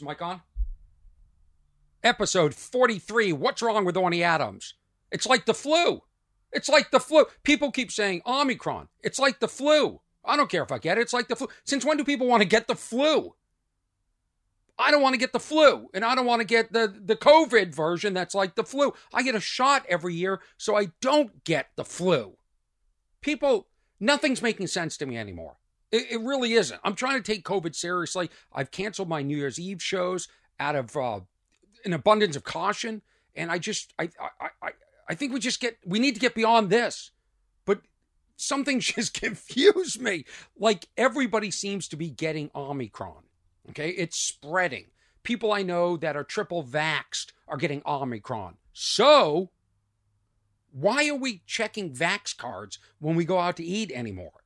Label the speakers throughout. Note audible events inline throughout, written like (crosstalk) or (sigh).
Speaker 1: Is mic on? Episode 43 What's Wrong with Orny Adams? It's like the flu. It's like the flu. People keep saying Omicron. It's like the flu. I don't care if I get it. It's like the flu. Since when do people want to get the flu? I don't want to get the flu, and I don't want to get the, the COVID version that's like the flu. I get a shot every year, so I don't get the flu. People, nothing's making sense to me anymore. It, it really isn't. I'm trying to take COVID seriously. I've canceled my New Year's Eve shows out of uh, an abundance of caution, and I just, I, I, I, I think we just get, we need to get beyond this. But something (laughs) just confused me. Like everybody seems to be getting Omicron. Okay, it's spreading. People I know that are triple vaxxed are getting Omicron. So, why are we checking vax cards when we go out to eat anymore?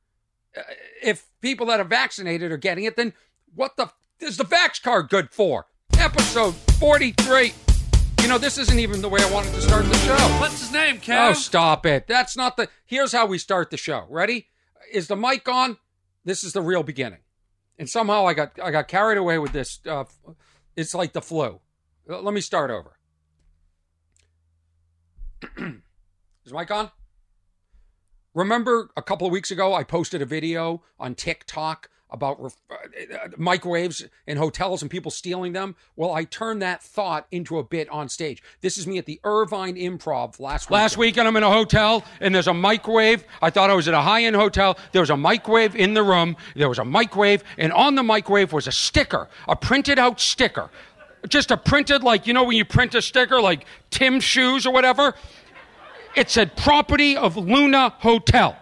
Speaker 1: Uh, if people that are vaccinated are getting it, then what the is the vax card good for? Episode 43. You know, this isn't even the way I wanted to start the show.
Speaker 2: What's his name, Kev?
Speaker 1: Oh, stop it. That's not the. Here's how we start the show. Ready? Is the mic on? This is the real beginning. And somehow I got I got carried away with this. Uh, it's like the flu. Let me start over. (clears throat) is mic on? Remember a couple of weeks ago, I posted a video on TikTok about ref- uh, microwaves in hotels and people stealing them. Well, I turned that thought into a bit on stage. This is me at the Irvine Improv last week. Last weekend, I'm in a hotel and there's a microwave. I thought I was at a high end hotel. There was a microwave in the room. There was a microwave, and on the microwave was a sticker, a printed out sticker. Just a printed, like, you know, when you print a sticker, like Tim's shoes or whatever? It said property of Luna Hotel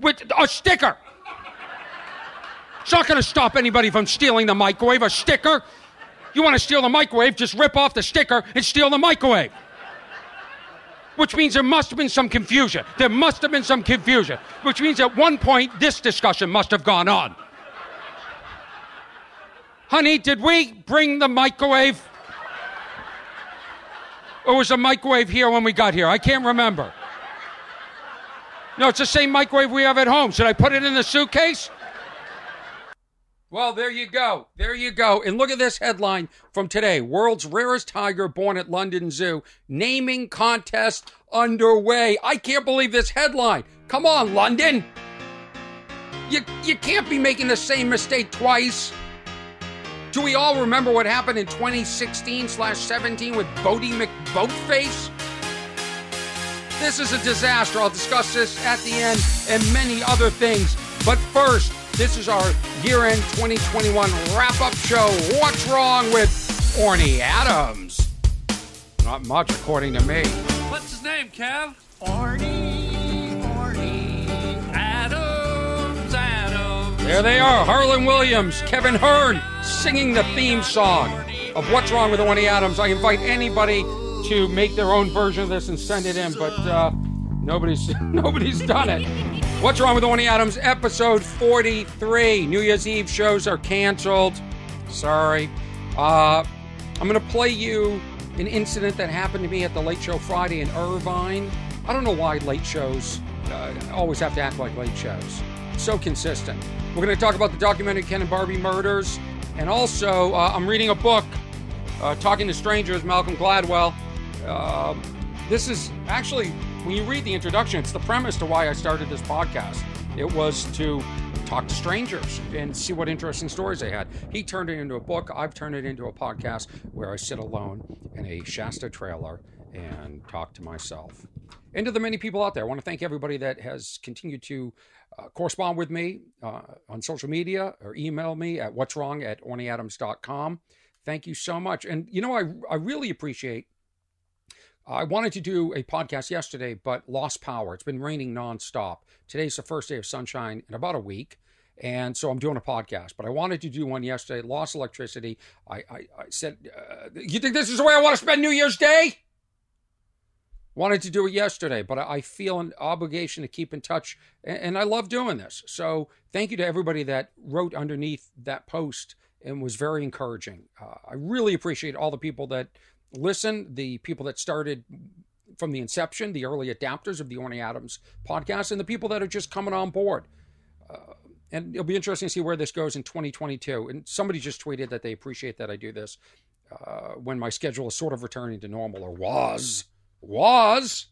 Speaker 1: with a sticker. It's not going to stop anybody from stealing the microwave. A sticker. You want to steal the microwave, just rip off the sticker and steal the microwave. Which means there must have been some confusion. There must have been some confusion. Which means at one point this discussion must have gone on. Honey, did we bring the microwave? Or was the microwave here when we got here? I can't remember. No, it's the same microwave we have at home. Should I put it in the suitcase? Well, there you go. There you go. And look at this headline from today World's rarest tiger born at London Zoo. Naming contest underway. I can't believe this headline. Come on, London. You, you can't be making the same mistake twice. Do we all remember what happened in 2016 slash 17 with Boaty McBoatface? This is a disaster. I'll discuss this at the end and many other things. But first, this is our year end 2021 wrap up show. What's wrong with Orny Adams? Not much, according to me.
Speaker 2: What's his name, Kev?
Speaker 3: Orny.
Speaker 1: There they are Harland Williams, Kevin Hearn singing the theme song of What's Wrong with Orny Adams. I invite anybody to make their own version of this and send it in, but uh, nobody's (laughs) nobody's done it. What's Wrong with Orny Adams, episode 43. New Year's Eve shows are canceled. Sorry. Uh, I'm going to play you an incident that happened to me at the Late Show Friday in Irvine. I don't know why late shows uh, always have to act like late shows. So consistent. We're going to talk about the documentary Ken and Barbie murders. And also, uh, I'm reading a book, uh, Talking to Strangers, Malcolm Gladwell. Um this is actually, when you read the introduction, it's the premise to why I started this podcast. It was to talk to strangers and see what interesting stories they had. He turned it into a book. I've turned it into a podcast where I sit alone in a Shasta trailer and talk to myself. And to the many people out there, I want to thank everybody that has continued to uh, correspond with me uh, on social media or email me at what's wrong at ornyadams.com. Thank you so much. And you know, I, I really appreciate I wanted to do a podcast yesterday, but lost power. It's been raining nonstop. Today's the first day of sunshine in about a week. And so I'm doing a podcast, but I wanted to do one yesterday, lost electricity. I, I, I said, uh, You think this is the way I want to spend New Year's Day? Wanted to do it yesterday, but I feel an obligation to keep in touch, and, and I love doing this. So thank you to everybody that wrote underneath that post and was very encouraging. Uh, I really appreciate all the people that listen, the people that started from the inception, the early adapters of the Orny Adams podcast, and the people that are just coming on board. Uh, and it'll be interesting to see where this goes in 2022. And somebody just tweeted that they appreciate that I do this uh, when my schedule is sort of returning to normal, or was, was.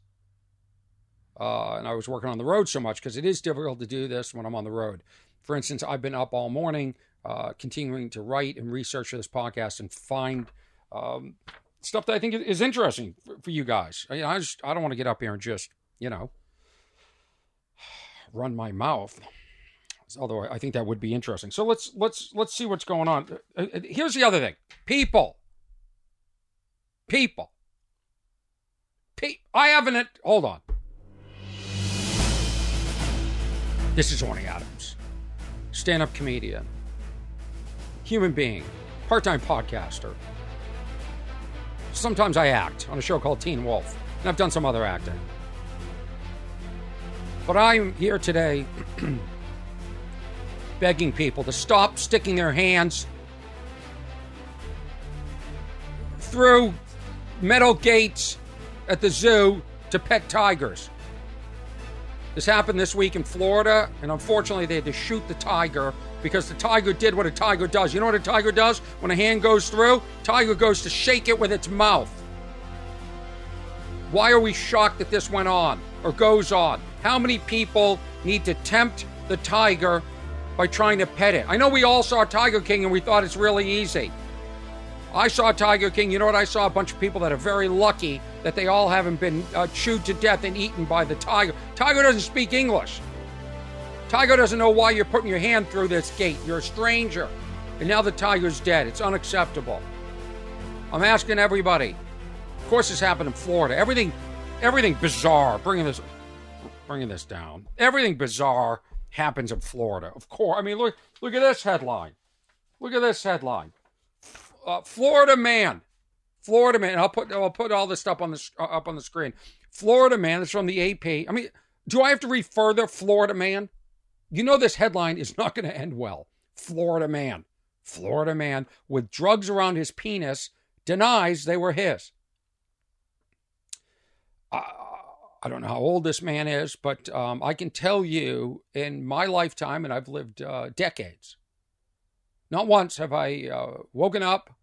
Speaker 1: Uh, and I was working on the road so much because it is difficult to do this when I'm on the road. For instance, I've been up all morning, uh, continuing to write and research this podcast and find um, stuff that I think is interesting for, for you guys. I, I just I don't want to get up here and just you know run my mouth although I think that would be interesting. So let's let's let's see what's going on. Uh, uh, Here's the other thing: people, people, Pe- I haven't. Hold on. This is Orny Adams, stand-up comedian, human being, part-time podcaster. Sometimes I act on a show called Teen Wolf, and I've done some other acting. But I'm here today (clears throat) begging people to stop sticking their hands through metal gates at the zoo to pet tigers. This happened this week in Florida, and unfortunately, they had to shoot the tiger because the tiger did what a tiger does. You know what a tiger does when a hand goes through? Tiger goes to shake it with its mouth. Why are we shocked that this went on or goes on? How many people need to tempt the tiger by trying to pet it? I know we all saw Tiger King and we thought it's really easy. I saw Tiger King. You know what? I saw a bunch of people that are very lucky that they all haven't been uh, chewed to death and eaten by the tiger. Tiger doesn't speak English. Tiger doesn't know why you're putting your hand through this gate. You're a stranger. And now the tiger's dead. It's unacceptable. I'm asking everybody. Of course, this happened in Florida. Everything, everything bizarre. Bringing this, bringing this down. Everything bizarre happens in Florida. Of course. I mean, look, look at this headline. Look at this headline. Uh, Florida man, Florida man. I'll put I'll put all this stuff on the uh, up on the screen. Florida man. It's from the AP. I mean, do I have to read further? Florida man. You know this headline is not going to end well. Florida man. Florida man with drugs around his penis denies they were his. Uh, I don't know how old this man is, but um, I can tell you in my lifetime, and I've lived uh, decades, not once have I uh, woken up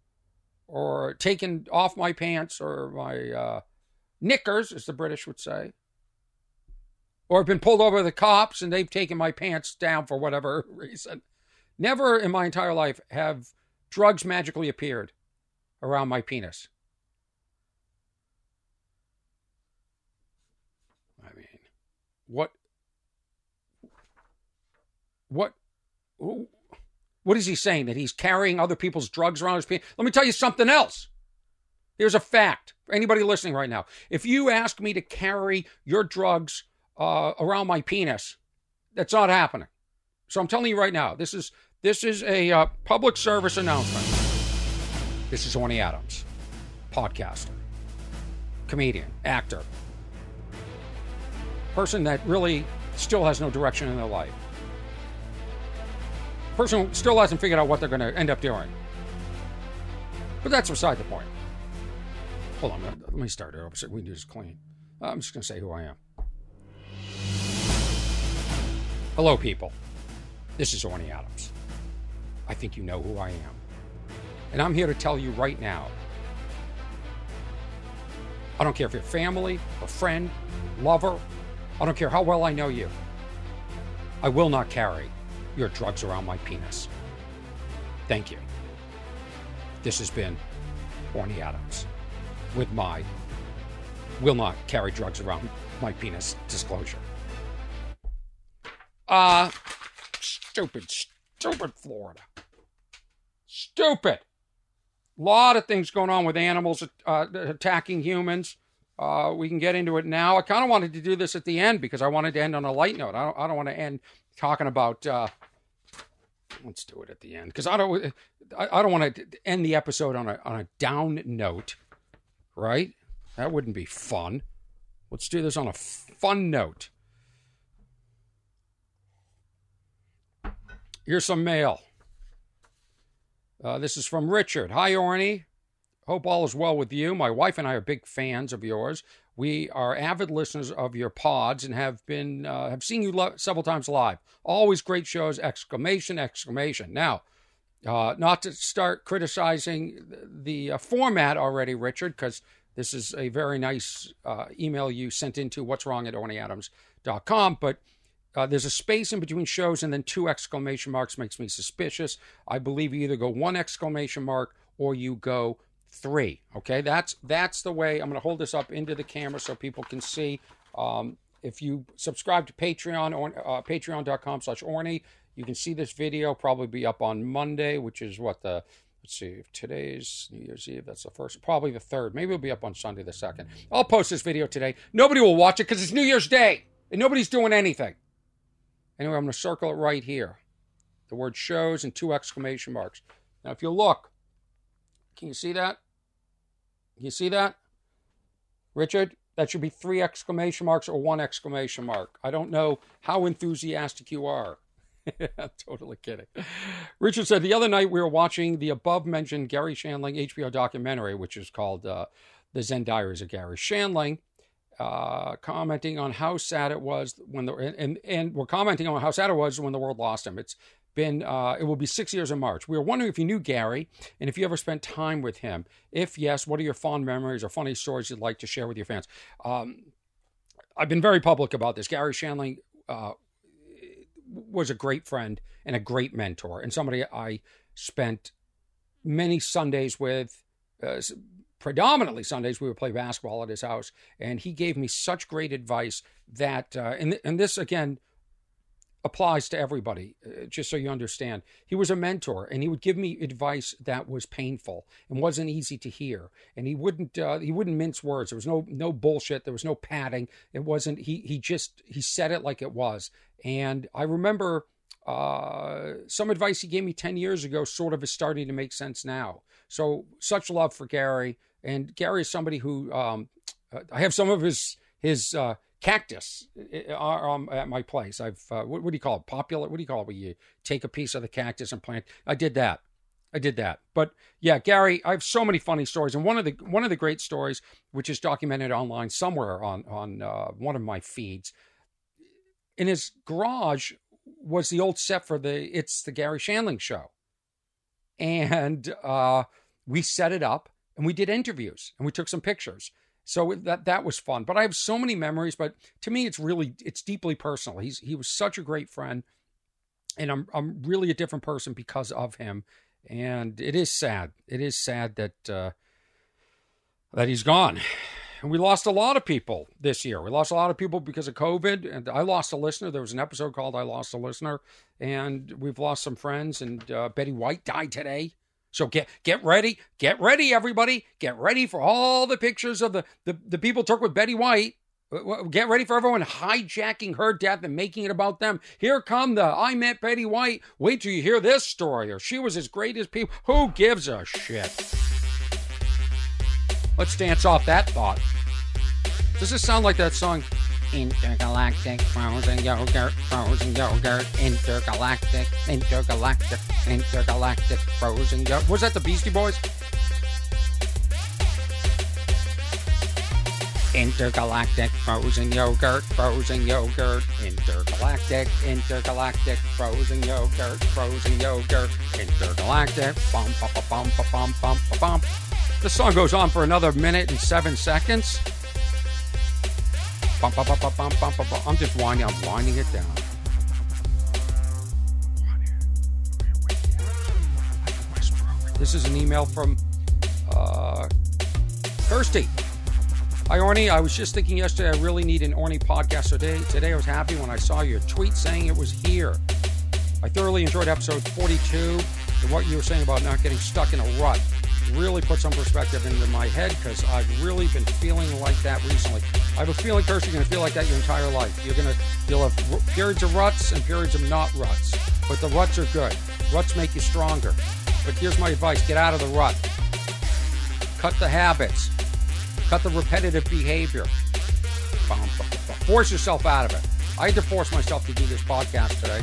Speaker 1: or taken off my pants or my uh, knickers, as the British would say, or been pulled over the cops and they've taken my pants down for whatever (laughs) reason. Never in my entire life have drugs magically appeared around my penis. I mean, what? What? What is he saying? That he's carrying other people's drugs around his penis? Let me tell you something else. Here's a fact for anybody listening right now. If you ask me to carry your drugs uh, around my penis, that's not happening. So I'm telling you right now, this is this is a uh, public service announcement. This is Orny Adams, podcaster, comedian, actor, person that really still has no direction in their life. Person still hasn't figured out what they're going to end up doing. But that's beside the point. Hold on, let me start it over so we can do this clean. I'm just going to say who I am. Hello, people. This is Orny Adams. I think you know who I am. And I'm here to tell you right now I don't care if you're family, a friend, lover, I don't care how well I know you. I will not carry your drugs around my penis. Thank you. This has been Orny Adams with my will not carry drugs around my penis disclosure. Uh, stupid, stupid Florida. Stupid. Lot of things going on with animals uh, attacking humans. Uh, we can get into it now. I kind of wanted to do this at the end because I wanted to end on a light note. I don't, I don't want to end talking about. Uh, let's do it at the end because I don't. I, don't want to end the episode on a on a down note, right? That wouldn't be fun. Let's do this on a fun note. Here's some mail. Uh, this is from Richard. Hi, Orny. Hope all is well with you. My wife and I are big fans of yours. We are avid listeners of your pods and have been uh, have seen you lo- several times live. Always great shows! Exclamation! Exclamation! Now, uh, not to start criticizing the uh, format already, Richard, because this is a very nice uh, email you sent into what's wrong at ornyadams.com, but uh, there's a space in between shows and then two exclamation marks makes me suspicious. I believe you either go one exclamation mark or you go three. Okay, that's that's the way. I'm going to hold this up into the camera so people can see. Um, if you subscribe to Patreon or uh, patreon.com slash orny, you can see this video probably be up on Monday, which is what the let's see if today's New Year's Eve. That's the first, probably the third. Maybe it'll be up on Sunday the second. I'll post this video today. Nobody will watch it because it's New Year's Day and nobody's doing anything. Anyway, I'm going to circle it right here. The word shows and two exclamation marks. Now, if you look, can you see that? You see that? Richard, that should be three exclamation marks or one exclamation mark. I don't know how enthusiastic you are. (laughs) I'm totally kidding. Richard said the other night we were watching the above mentioned Garry Shandling HBO documentary, which is called uh, The Zen Diaries of Garry Shandling uh, commenting on how sad it was when the and and we're commenting on how sad it was when the world lost him. It's been uh, it will be six years in March. We were wondering if you knew Gary and if you ever spent time with him. If yes, what are your fond memories or funny stories you'd like to share with your fans? Um, I've been very public about this. Garry Shandling uh, was a great friend and a great mentor, and somebody I spent many Sundays with. Uh, predominantly Sundays we would play basketball at his house, and he gave me such great advice that, uh, and and this again applies to everybody, uh, just so you understand. He was a mentor, and he would give me advice that was painful and wasn't easy to hear, and he wouldn't uh, he wouldn't mince words. There was no no bullshit. There was no padding. It wasn't. He he just he said it like it was, and I remember. Uh, some advice he gave me 10 years ago sort of is starting to make sense now. So, such love for Gary. And Gary is somebody who um, I have some of his his uh, cactus um, at my place. I've uh, what, what, do you call it? Popular? What do you call it? Where you take a piece of the cactus and plant? I did that. I did that. But yeah, Gary, I have so many funny stories, and one of the one of the great stories, which is documented online somewhere on on uh, one of my feeds, in his garage was the old set for the it's the Garry Shandling show, and uh, we set it up and we did interviews and we took some pictures. So that that was fun. But I have so many memories. But to me, it's really it's deeply personal. He's he was such a great friend, and I'm I'm really a different person because of him. And it is sad. It is sad that uh, that he's gone. And we lost a lot of people this year. We lost a lot of people because of COVID. And I lost a listener. There was an episode called "I Lost a Listener," and we've lost some friends. And uh, Betty White died today. So get get ready, get ready, everybody. Get ready for all the pictures of the, the, the people took with Betty White. Uh, get ready for everyone hijacking her death and making it about them. Here come the I met Betty White. Wait till you hear this story, or she was as great as people. Who gives a shit? Let's dance off that thought. Does this sound like that song? Intergalactic frozen yogurt, frozen yogurt, intergalactic, intergalactic, intergalactic frozen yogurt. Was that the Beastie Boys? Intergalactic frozen yogurt, frozen yogurt, intergalactic, intergalactic frozen yogurt, frozen yogurt, intergalactic. Bum, bum, bum, bum, bum, bum, bum. The song goes on for another minute and seven seconds. I'm just winding. I'm winding it down. This is an email from uh, Kirsty. Hi, Orny. I was just thinking yesterday I really need an Orny podcast today. Today I was happy when I saw your tweet saying it was here. I thoroughly enjoyed episode 42 and what you were saying about not getting stuck in a rut really put some perspective into my head because I've really been feeling like that recently. I have a feeling, Kirsty, you're going to feel like that your entire life. You're going to, you'll have periods of ruts and periods of not ruts, but the ruts are good. Ruts make you stronger. But here's my advice get out of the rut, cut the habits, cut the repetitive behavior, force yourself out of it. I had to force myself to do this podcast today.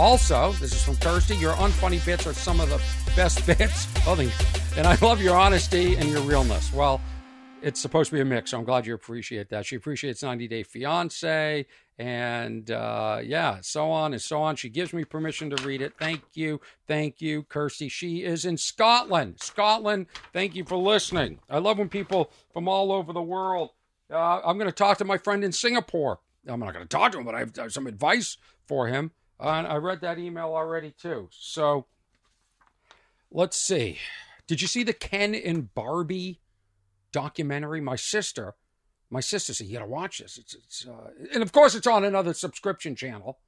Speaker 1: Also, this is from Kirsty. Your unfunny bits are some of the best (laughs) bits. And I love your honesty and your realness. Well, it's supposed to be a mix, so I'm glad you appreciate that. She appreciates 90 Day Fiance and uh, yeah, so on and so on. She gives me permission to read it. Thank you. Thank you, Kirsty. She is in Scotland. Scotland, thank you for listening. I love when people from all over the world. Uh, I'm going to talk to my friend in Singapore. I'm not going to talk to him, but I have, I have some advice for him. And I read that email already, too. So let's see. Did you see the Ken and Barbie documentary? My sister, my sister said, You got to watch this. It's, it's, uh, and of course, it's on another subscription channel.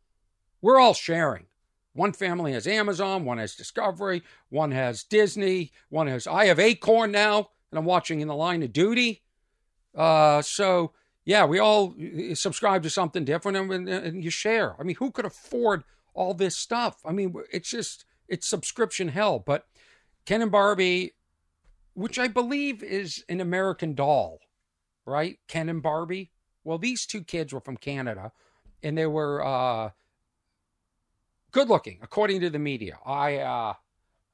Speaker 1: We're all sharing. One family has Amazon, one has Discovery, one has Disney, one has, I have Acorn now, and I'm watching In the Line of Duty. Uh, so, yeah, we all subscribe to something different and, and you share. I mean, who could afford all this stuff? I mean, it's just, it's subscription hell. But Ken and Barbie, which I believe is an American doll, right? Ken and Barbie. Well, these two kids were from Canada and they were uh, good looking, according to the media. I, uh,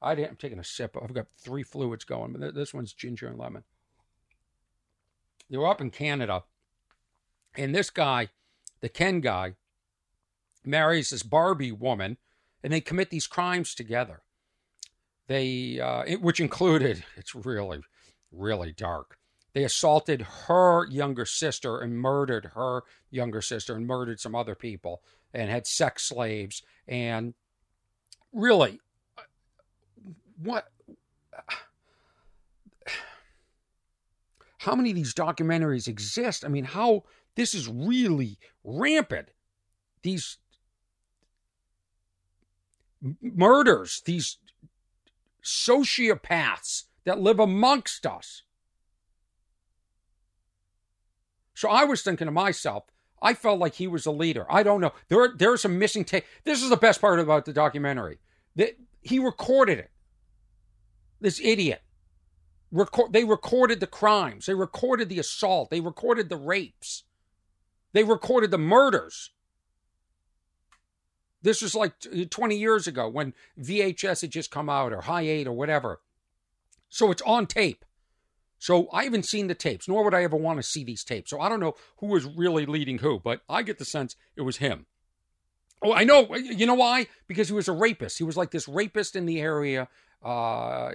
Speaker 1: I didn't, I'm taking a sip. I've got three fluids going, but this one's ginger and lemon. They were up in Canada, and this guy, the Ken guy, marries this Barbie woman, and they commit these crimes together. They, uh, it, which included, (laughs) it's really, really dark. They assaulted her younger sister and murdered her younger sister and murdered some other people and had sex slaves and really, what? (sighs) How many of these documentaries exist? I mean, how this is really rampant. These murders, these sociopaths that live amongst us. So I was thinking to myself, I felt like he was a leader. I don't know. There, there are some missing tape. This is the best part about the documentary. That he recorded it. This idiot. Record, they recorded the crimes. They recorded the assault. They recorded the rapes. They recorded the murders. This was like 20 years ago when VHS had just come out or Hi8 or whatever. So it's on tape. So I haven't seen the tapes, nor would I ever want to see these tapes. So I don't know who was really leading who, but I get the sense it was him. Oh, I know. You know why? Because he was a rapist. He was like this rapist in the area uh,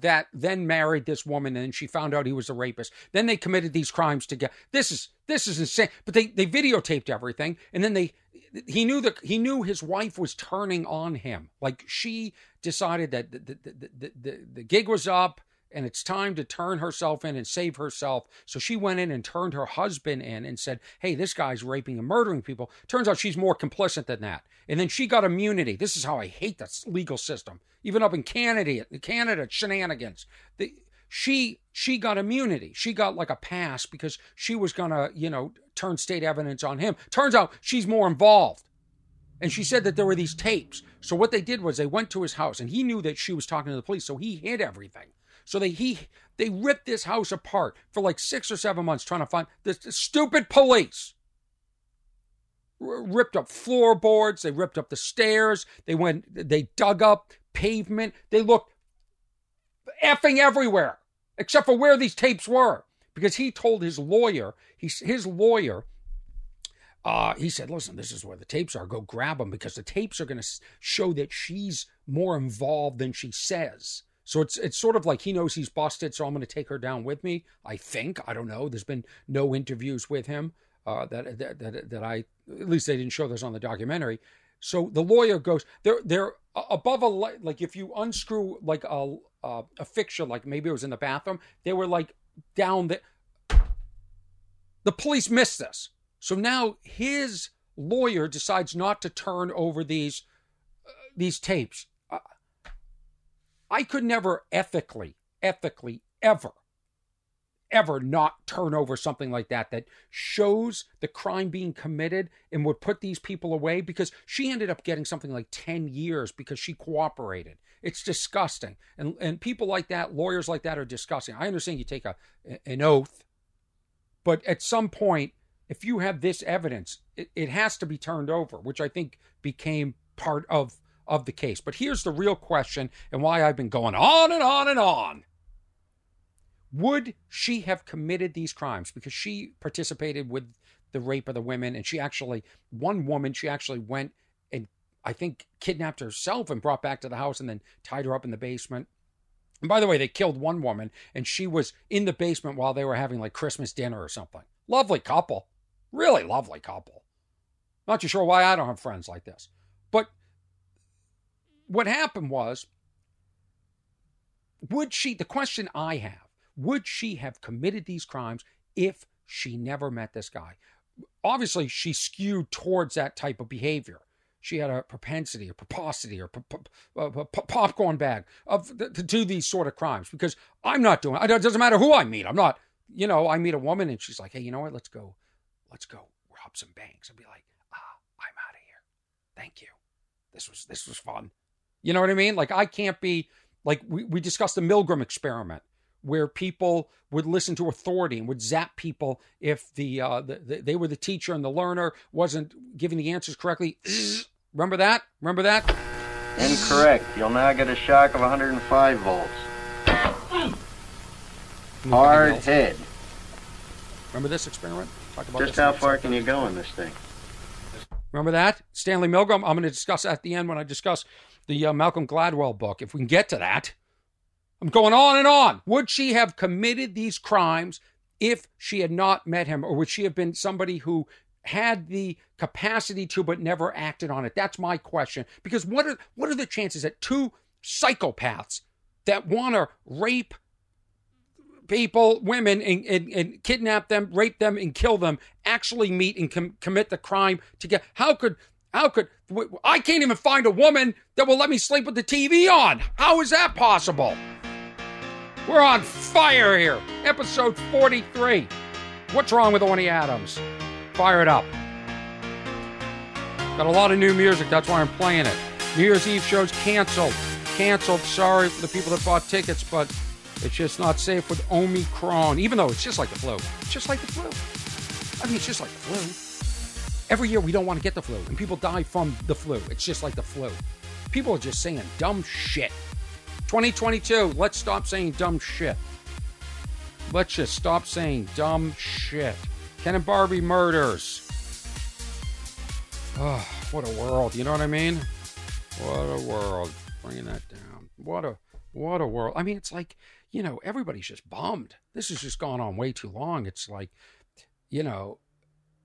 Speaker 1: that then married this woman, and she found out he was a rapist. Then they committed these crimes together. This is this is insane. But they they videotaped everything, and then they he knew that he knew his wife was turning on him. Like she decided that the the, the, the, the, the gig was up and it's time to turn herself in and save herself. So she went in and turned her husband in and said, Hey, this guy's raping and murdering people. Turns out she's more complicit than that. And then she got immunity. This is how I hate the legal system. Even up in Canada, Canada shenanigans. The, she she got immunity. She got like a pass because she was gonna, you know, turn state evidence on him. Turns out she's more involved. And she said that there were these tapes. So what they did was they went to his house and he knew that she was talking to the police, so he hid everything. So they he they ripped this house apart for like six or seven months trying to find this, this stupid police. R- ripped up floorboards, they ripped up the stairs, they went they dug up pavement, they looked effing everywhere except for where these tapes were because he told his lawyer, he, his lawyer uh, he said, listen, this is where the tapes are. Go grab them because the tapes are going to show that she's more involved than she says. So it's it's sort of like he knows he's busted, so I'm going to take her down with me. I think I don't know. There's been no interviews with him uh, that, that that that I at least they didn't show this on the documentary. So the lawyer goes they're they're above a light like if you unscrew like a a, a fixture like maybe it was in the bathroom they were like down the the police missed this. So now his lawyer decides not to turn over these uh, these tapes. I could never ethically, ethically, ever, ever not turn over something like that that shows the crime being committed and would put these people away because she ended up getting something like 10 years because she cooperated. It's disgusting. And and people like that, lawyers like that are disgusting. I understand you take a an oath, but at some point if you have this evidence, it, it has to be turned over, which I think became part of of the case. But here's the real question and why I've been going on and on and on. Would she have committed these crimes because she participated with the rape of the women and she actually one woman she actually went and I think kidnapped herself and brought back to the house and then tied her up in the basement. And by the way, they killed one woman and she was in the basement while they were having like Christmas dinner or something. Lovely couple. Really lovely couple. Not too sure why I don't have friends like this. What happened was would she the question I have, would she have committed these crimes if she never met this guy? Obviously, she skewed towards that type of behavior. She had a propensity, a pomposity, or p- popcorn bag of to do these sort of crimes. Because I'm not doing it. It doesn't matter who I meet. I'm not. You know, I meet a woman and she's like, "Hey, you know what? Let's go, let's go rob some banks." I'd be like, "Ah, I'm out of here. Thank you. This was this was fun." You know what I mean? Like I can't be like we, we discussed the Milgram experiment where people would listen to authority and would zap people if the, uh, the, the they were the teacher and the learner wasn't giving the answers correctly. (sniffs) Remember that? Remember that?
Speaker 4: Incorrect. You'll now get a shock of 105 volts. Hard head.
Speaker 1: Remember this experiment? Talk about
Speaker 4: Just how far can you go in this thing?
Speaker 1: Remember that? Stanley Milgram. I'm going to discuss at the end when I discuss the uh, Malcolm Gladwell book. If we can get to that. I'm going on and on. Would she have committed these crimes if she had not met him, or would she have been somebody who had the capacity to but never acted on it? That's my question. Because what are what are the chances that two psychopaths that want to rape people, women, and, and, and kidnap them, rape them, and kill them actually meet and com- commit the crime together? How could how could I can't even find a woman that will let me sleep with the TV on? How is that possible? We're on fire here. Episode 43. What's wrong with Orny Adams? Fire it up. Got a lot of new music, that's why I'm playing it. New Year's Eve show's canceled. Canceled. Sorry for the people that bought tickets, but it's just not safe with Omicron, even though it's just like the flu. It's just like the flu. I mean, it's just like the flu. Every year we don't want to get the flu, and people die from the flu. It's just like the flu. People are just saying dumb shit. 2022, let's stop saying dumb shit. Let's just stop saying dumb shit. Ken and Barbie murders. Oh, what a world. You know what I mean? What a world. Bringing that down. What a what a world. I mean, it's like, you know, everybody's just bummed. This has just gone on way too long. It's like, you know,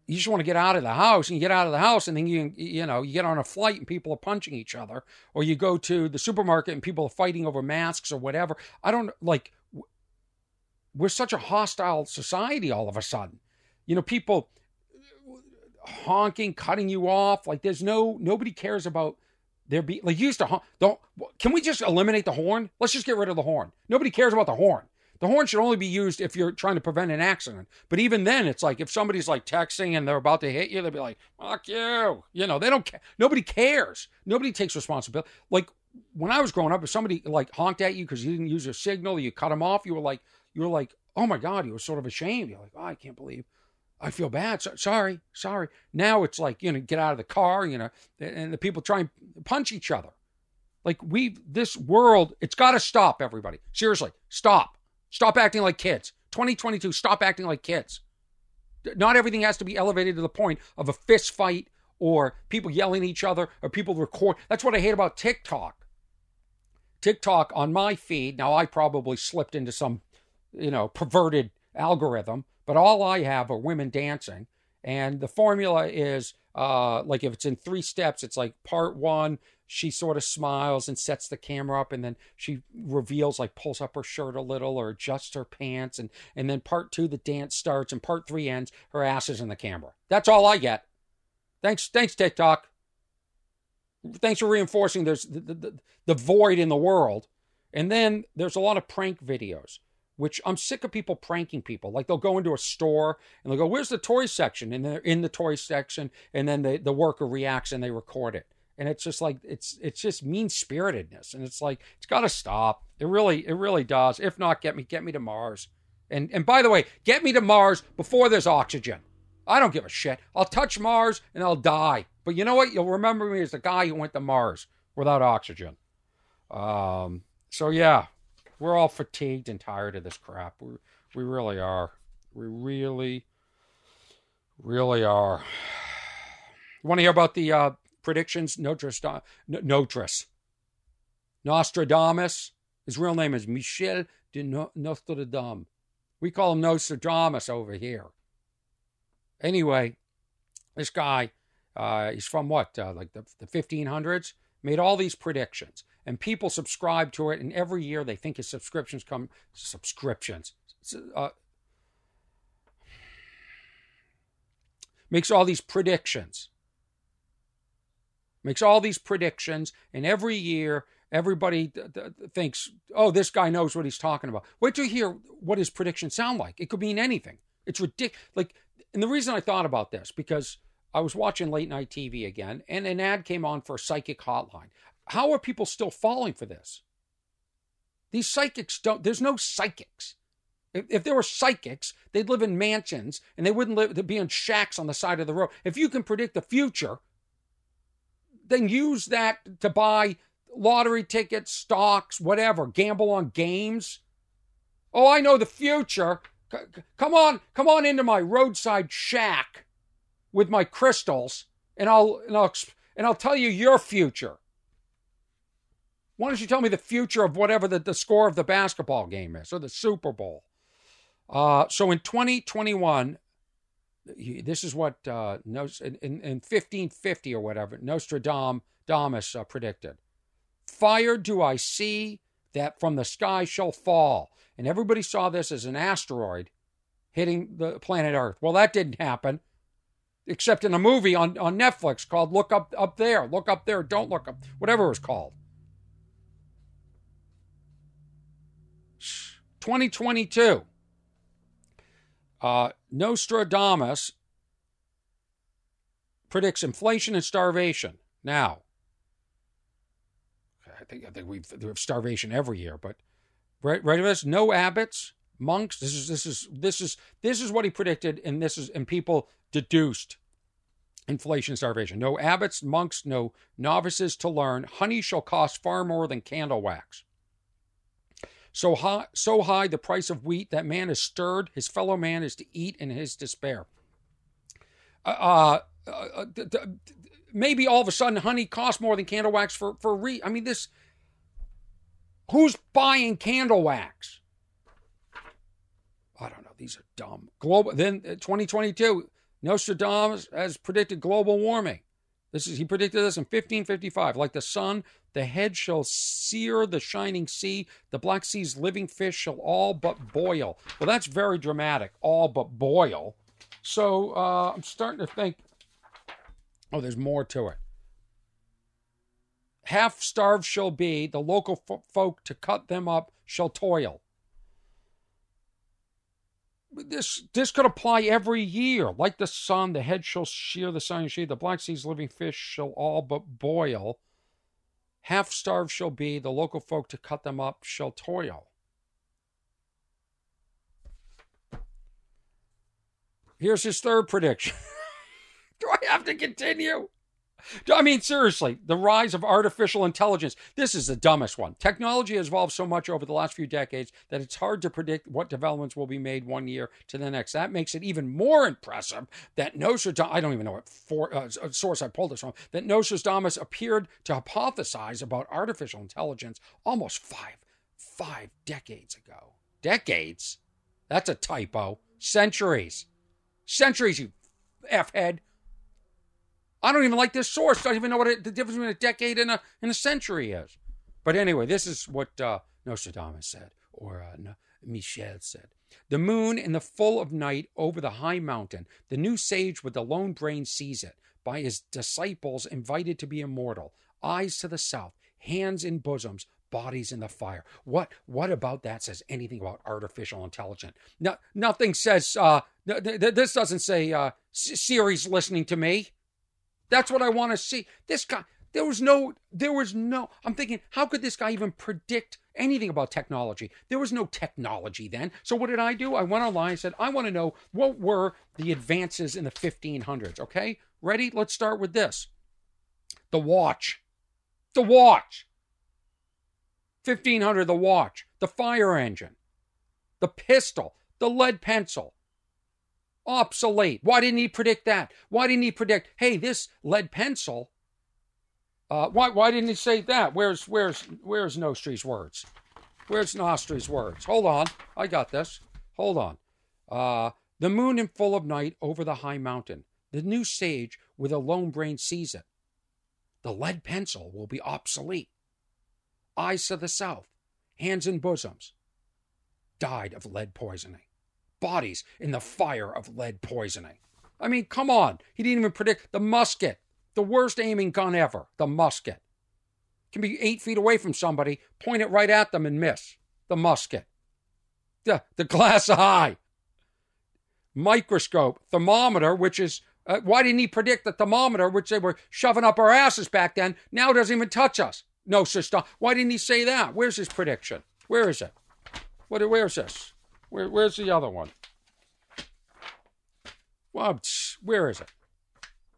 Speaker 1: you just want to get out of the house and you get out of the house and then you you know you get on a flight and people are punching each other or you go to the supermarket and people are fighting over masks or whatever. I don't like we're such a hostile society all of a sudden. You know people uh, honking cutting you off like there's no nobody cares about there be like used to honk don't can we just eliminate the horn? Let's just get rid of the horn. Nobody cares about the horn the horn should only be used if you're trying to prevent an accident. But even then, it's like if somebody's like texting and they're about to hit you, they'll be like, "Fuck you!" You know, they don't. Ca- nobody cares. Nobody takes responsibility. Like when I was growing up, if somebody like honked at you because you didn't use your signal, you cut them off. You were like, you were like, "Oh my god!" You were sort of ashamed. You're like, "Oh, I can't believe." I feel bad. So, sorry, sorry. Now it's like you know, get out of the car. You know, and the people try and punch each other. Like we, this world, it's got to stop. Everybody, seriously, stop. Stop acting like kids. 2022, stop acting like kids. Not everything has to be elevated to the point of a fist fight or people yelling at each other or people record. That's what I hate about TikTok. TikTok on my feed, now I probably slipped into some, you know, perverted algorithm, but all I have are women dancing. And the formula is uh, like if it's in three steps, it's like part one, she sort of smiles and sets the camera up and then she reveals like pulls up her shirt a little or adjusts her pants and and then part two the dance starts and part three ends her ass is in the camera. That's all i get. Thanks thanks tiktok. Thanks for reinforcing there's the, the, the, the void in the world. And then there's a lot of prank videos which i'm sick of people pranking people. Like they'll go into a store and they'll go where's the toy section? And they're in the toy section and then the, the worker reacts and they record it. And it's just like it's it's just mean spiritedness and it's like it's got to stop. It really it really does. If not get me get me to mars. And and by the way get me to mars before there's oxygen. I don't give a shit. I'll touch Mars and I'll die. But you know what? You'll remember me as the guy who went to Mars without oxygen. Um, so yeah, we're all fatigued and tired of this crap. We we really are. We really, really are. You want to hear about the uh, predictions? Notris, Notris, Nostradamus. His real name is Michel de Nostredame. We call him Nostradamus over here. Anyway, this guy, uh, he's from what, uh, like the, the 1500s, made all these predictions, and people subscribe to it, and every year they think his subscriptions come, subscriptions, uh, makes all these predictions. Makes all these predictions, and every year everybody th- th- thinks, oh, this guy knows what he's talking about. Wait till you hear what his predictions sound like. It could mean anything. It's ridiculous. Like, and the reason I thought about this because I was watching late night TV again, and an ad came on for a psychic hotline. How are people still falling for this? These psychics don't. There's no psychics. If, if there were psychics, they'd live in mansions and they wouldn't live. Be in shacks on the side of the road. If you can predict the future, then use that to buy lottery tickets, stocks, whatever. Gamble on games. Oh, I know the future. C- come on, come on into my roadside shack with my crystals, and I'll and I'll and I'll tell you your future. Why don't you tell me the future of whatever the, the score of the basketball game is or the Super Bowl? Uh, so in 2021, this is what uh, in, in, in 1550 or whatever, Nostradamus uh, predicted. Fire do I see that from the sky shall fall. And everybody saw this as an asteroid hitting the planet Earth. Well, that didn't happen, except in a movie on, on Netflix called Look Up Up There, Look Up There, Don't Look Up, whatever it was called. 2022. Uh, Nostradamus predicts inflation and starvation. Now, I think I think we've we have starvation every year, but right, right this, no abbots, monks. This is this is this is this is what he predicted, and this is and people deduced inflation, starvation. No abbots, monks, no novices to learn. Honey shall cost far more than candle wax. So high, so high the price of wheat that man is stirred, his fellow man is to eat in his despair. Uh, uh, uh maybe all of a sudden honey costs more than candle wax for for re. I mean this. Who's buying candle wax? I don't know. These are dumb. Global. Then uh, 2022, Nostradamus has predicted global warming. This is he predicted this in 1555. Like the sun, the head shall sear the shining sea. The Black Sea's living fish shall all but boil. Well, that's very dramatic. All but boil. So uh, I'm starting to think Oh, there's more to it. Half starved shall be, the local fo- folk to cut them up shall toil. This this could apply every year. Like the sun, the head shall shear the sun she, the Black Sea's living fish shall all but boil. Half starved shall be, the local folk to cut them up shall toil. Here's his third prediction. (laughs) Do I have to continue? (laughs) I mean, seriously, the rise of artificial intelligence. This is the dumbest one. Technology has evolved so much over the last few decades that it's hard to predict what developments will be made one year to the next. That makes it even more impressive that Nostradamus, I don't even know what for, uh, source I pulled this from, that Nostradamus appeared to hypothesize about artificial intelligence almost five, five decades ago. Decades? That's a typo. Centuries. Centuries, you F head. I don't even like this source. I don't even know what it, the difference between a decade and a, and a century is. But anyway, this is what uh, Nostradamus said, or uh, Michel said. The moon in the full of night over the high mountain, the new sage with the lone brain sees it, by his disciples invited to be immortal, eyes to the south, hands in bosoms, bodies in the fire. What what about that says anything about artificial intelligence? No, nothing says uh, th- th- this doesn't say uh, Siri's listening to me. That's what I want to see. This guy, There was no, there was no, I'm thinking, how could this guy even predict anything about technology? There was no technology then. So what did I do? I went online and said, I want to know what were the advances in the 1500s. Okay, ready? Let's start with this the watch. The watch. 1500, the watch. The fire engine. The pistol. The lead pencil obsolete. Why didn't he predict that? Why didn't he predict, hey, this lead pencil? Uh, why why didn't he say that? Where's where's where's Nostri's words? Where's Nostri's words? Hold on, I got this. Hold on. Uh, the moon in full of night over the high mountain. The new sage with a lone brain sees it. The lead pencil will be obsolete. Eyes to the south, hands in bosoms. Died of lead poisoning bodies in the fire of lead poisoning. I mean, come on. He didn't even predict the musket, the worst aiming gun ever, the musket. Can be eight feet away from somebody, point it right at them and miss. The musket. The, the glass eye. Microscope, thermometer, which is, uh, why didn't he predict the thermometer, which they were shoving up our asses back then, now doesn't even touch us? No, sister. Why didn't he say that? Where's his prediction? Where is it? What, where's this? Where, where's the other one? Well, where is it?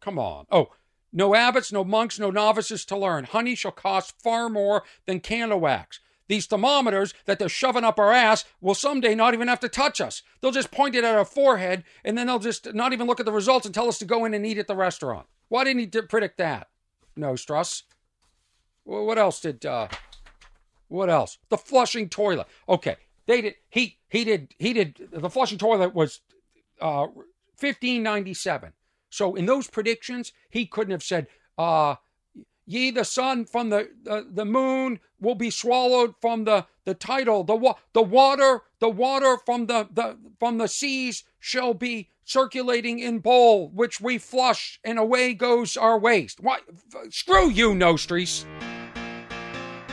Speaker 1: Come on. Oh, no abbots, no monks, no novices to learn. Honey shall cost far more than candle wax. These thermometers that they're shoving up our ass will someday not even have to touch us. They'll just point it at our forehead and then they'll just not even look at the results and tell us to go in and eat at the restaurant. Why didn't he predict that? No, Struss. What else did, uh, what else? The flushing toilet. Okay, they did. He he did he did. The flushing toilet was uh, fifteen ninety seven. So in those predictions, he couldn't have said, uh, "Ye the sun from the the moon will be swallowed from the the tidal. The wa- the water the water from the, the from the seas shall be circulating in bowl, which we flush, and away goes our waste." What? Screw you, Nostries.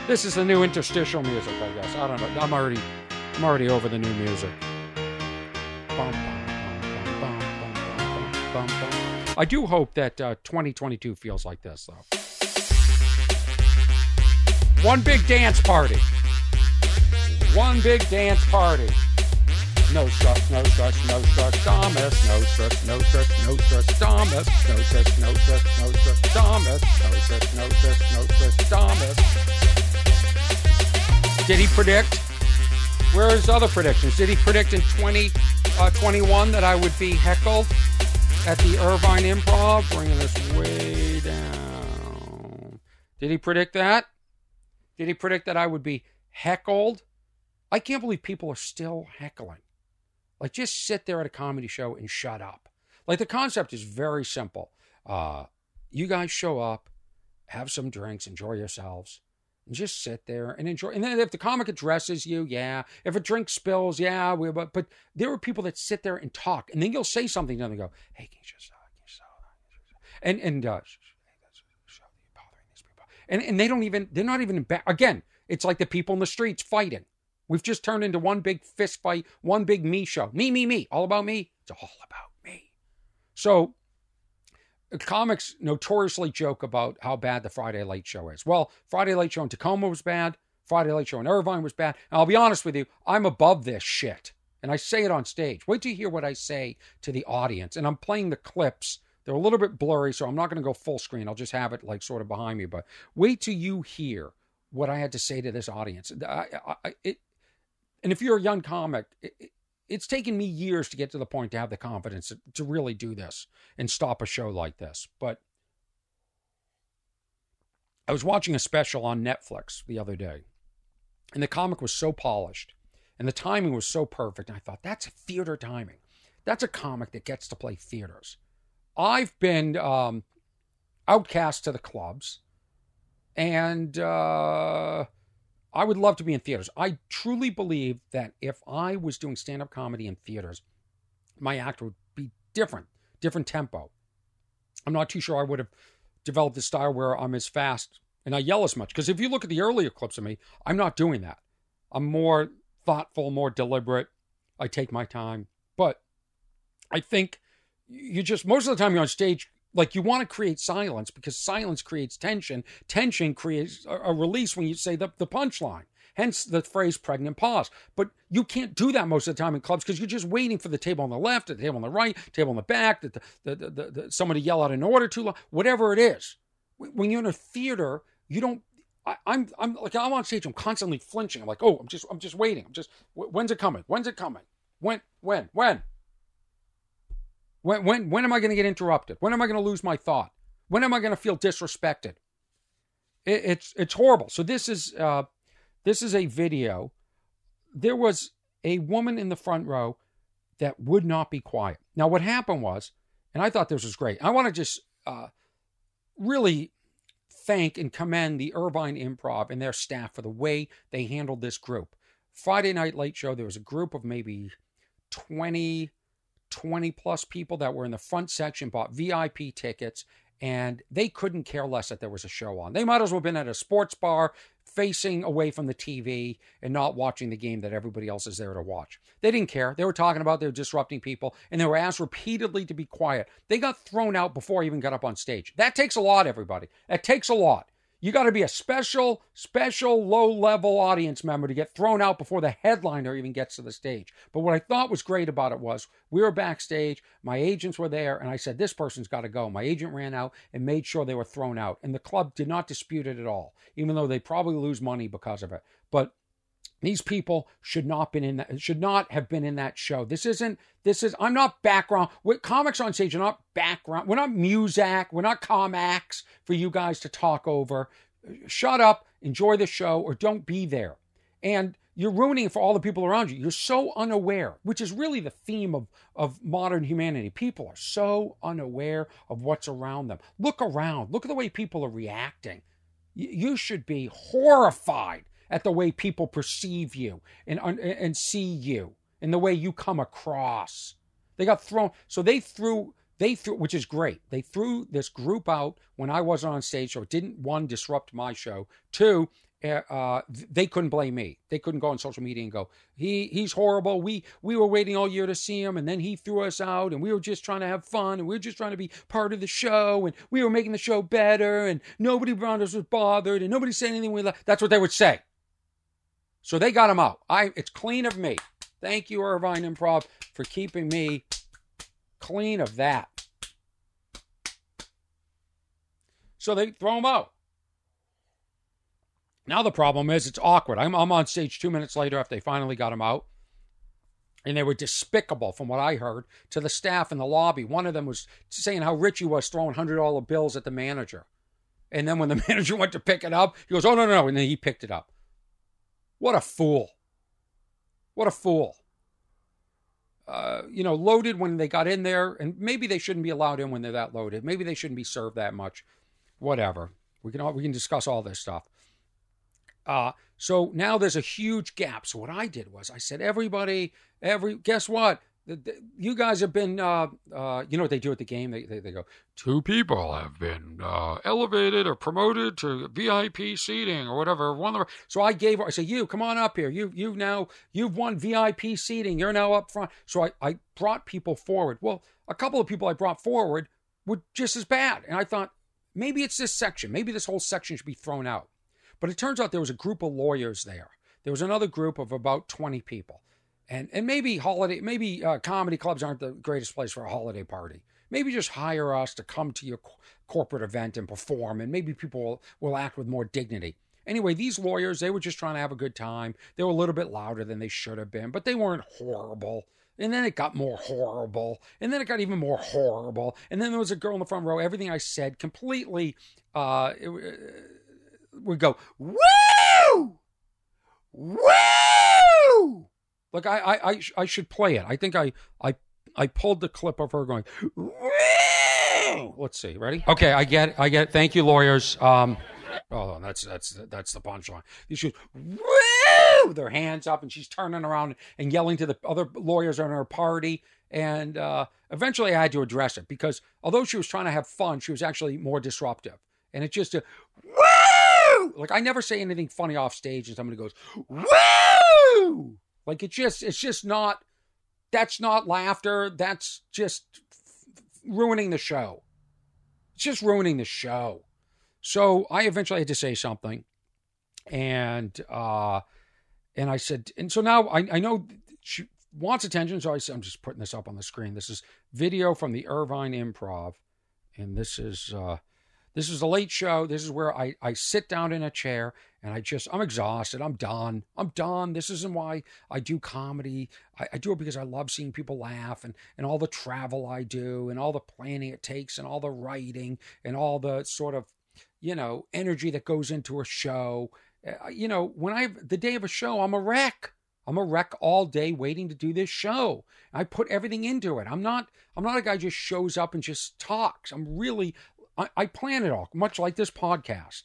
Speaker 1: This is the new interstitial music, I guess. I don't know. I'm already I'm already over the new music. I do hope that uh, 2022 feels like this, though. One big dance party. One big dance party. No stress, no stress, no stress, Thomas. No stress, no stress, no stress, Thomas. No stress, no stress, no stress, Thomas. No stress, no stress, no stress, Thomas. Did he predict? Where are his other predictions? Did he predict in 2021 uh, that I would be heckled at the Irvine Improv, bringing us way down? Did he predict that? Did he predict that I would be heckled? I can't believe people are still heckling. Like, just sit there at a comedy show and shut up. Like, the concept is very simple. Uh, you guys show up, have some drinks, enjoy yourselves just sit there and enjoy. And then if the comic addresses you, yeah. If a drink spills, yeah. We, but but there are people that sit there and talk, and then you'll say something to them and go, "Hey, can you just, uh, can you uh, and and uh, and and they don't even they're not even ba- again. It's like the people in the streets fighting. We've just turned into one big fist fight, one big me show. Me, me, me. All about me. It's all about me. So comics notoriously joke about how bad the Friday Late Show is. Well, Friday Late Show in Tacoma was bad. Friday Late Show in Irvine was bad. And I'll be honest with you, I'm above this shit. And I say it on stage. Wait till you hear what I say to the audience. And I'm playing the clips. They're a little bit blurry, so I'm not going to go full screen. I'll just have it like sort of behind me. But wait till you hear what I had to say to this audience. I, I, it, and if you're a young comic, it, it's taken me years to get to the point to have the confidence to, to really do this and stop a show like this. But I was watching a special on Netflix the other day, and the comic was so polished and the timing was so perfect. And I thought, that's theater timing. That's a comic that gets to play theaters. I've been um, outcast to the clubs, and uh, I would love to be in theaters. I truly believe that if I was doing stand up comedy in theaters, my act would be different, different tempo. I'm not too sure I would have developed the style where I'm as fast and I yell as much. Because if you look at the earlier clips of me, I'm not doing that. I'm more thoughtful, more deliberate. I take my time. But I think you just, most of the time you're on stage Like you want to create silence because silence creates tension. Tension creates a, a release when you say the, the punchline. Hence the phrase pregnant pause. But you can't do that most of the time in clubs because you're just waiting for the table on the left, the table on the right, table on the back, the, the, the, the, somebody yell out an order too long, whatever it is. When you're in a theater, you don't. I, I'm I'm like I'm on stage. I'm constantly flinching. I'm like, oh, I'm just I'm just waiting. I'm just when's it coming? When's it coming? When when when? When when when am I going to get interrupted? When am I going to lose my thought? When am I going to feel disrespected? It, it's it's horrible. So this is uh, this is a video. There was a woman in the front row that would not be quiet. Now what happened was, and I thought this was great. I want to just uh, really thank and commend the Irvine Improv and their staff for the way they handled this group. Friday Night Late Show, there was a group of maybe 20 20 plus people that were in the front section, bought VIP tickets, and they couldn't care less that there was a show on. They might as well have been at a sports bar facing away from the TV and not watching the game that everybody else is there to watch. They didn't care. They were talking about they were disrupting people and they were asked repeatedly to be quiet. They got thrown out before I even got up on stage. That takes a lot, everybody. That takes a lot. You got to be a special, special low level audience member to get thrown out before the headliner even gets to the stage. But what I thought was great about it was we were backstage, my agents were there, and I said, This person's got to go. My agent ran out and made sure they were thrown out. And the club did not dispute it at all, even though they probably lose money because of it. But these people should not been in that should not have been in that show. This isn't this is I'm not background. With comics on stage are not background. We're not Muzak. We're not Comax for you guys to talk over. Shut up, enjoy the show, or don't be there. And you're ruining it for all the people around you. You're so unaware, which is really the theme of, of modern humanity. People are so unaware of what's around them. Look around. Look at the way people are reacting. You should be horrified at the way people perceive you and, and see you and the way you come across. They got thrown. So they threw, they threw, which is great. They threw this group out when I wasn't on stage. So it didn't, one, disrupt my show. Two, uh, they couldn't blame me. They couldn't go on social media and go, "He he's horrible. We we were waiting all year to see him, and then he threw us out, and we were just trying to have fun, and we were just trying to be part of the show, and we were making the show better, and nobody around us was bothered, and nobody said anything we left." That's what they would say. So they got him out. I it's clean of me. Thank you, Irvine Improv, for keeping me clean of that. So they throw him out. Now the problem is it's awkward. I'm, I'm on stage two minutes later after they finally got him out. And they were despicable, from what I heard, to the staff in the lobby. One of them was saying how rich he was throwing $100 bills at the manager. And then when the (laughs) manager went to pick it up, he goes, Oh, no, no, no. And then he picked it up. What a fool. What a fool. Uh, you know, loaded when they got in there, and maybe they shouldn't be allowed in when they're that loaded. Maybe they shouldn't be served that much. Whatever. We can all, we can discuss all this stuff. Uh, so now there's a huge gap. So what I did was I said, everybody, every guess what? You guys have been, uh, uh, you know what they do at the game? They, they, they go, two people have been uh, elevated or promoted to VIP seating or whatever. One of so I gave, I said, you come on up here. You you now you've won VIP seating. You're now up front. So I I brought people forward. Well, a couple of people I brought forward were just as bad, and I thought maybe it's this section. Maybe this whole section should be thrown out. But it turns out there was a group of lawyers there. There was another group of about 20 people and and maybe holiday maybe uh, comedy clubs aren't the greatest place for a holiday party. Maybe just hire us to come to your co- corporate event and perform and maybe people will, will act with more dignity. Anyway these lawyers they were just trying to have a good time. They were a little bit louder than they should have been but they weren't horrible. And then it got more horrible. And then it got even more horrible. And then there was a girl in the front row everything i said completely uh it, uh, would go woo! Woo like I, I, I, I should play it. I think I, I, I pulled the clip of her going. Let's see. Ready? Okay, I get, it, I get. It. Thank you, lawyers. Um, oh, that's that's that's the punchline. Should with her hands up, and she's turning around and yelling to the other lawyers on her party. And uh, eventually, I had to address it because although she was trying to have fun, she was actually more disruptive. And it's just, a woo! Like I never say anything funny off stage, and somebody goes, woo! Like it's just it's just not that's not laughter. That's just ruining the show. It's just ruining the show. So I eventually had to say something, and uh, and I said, and so now I, I know she wants attention, so I said, I'm just putting this up on the screen. This is video from the Irvine Improv, and this is uh, this is a late show. This is where I I sit down in a chair and I just I'm exhausted. I'm done. I'm done. This isn't why I do comedy. I, I do it because I love seeing people laugh and and all the travel I do and all the planning it takes and all the writing and all the sort of you know energy that goes into a show. Uh, you know when I the day of a show I'm a wreck. I'm a wreck all day waiting to do this show. I put everything into it. I'm not I'm not a guy just shows up and just talks. I'm really I, I plan it all, much like this podcast.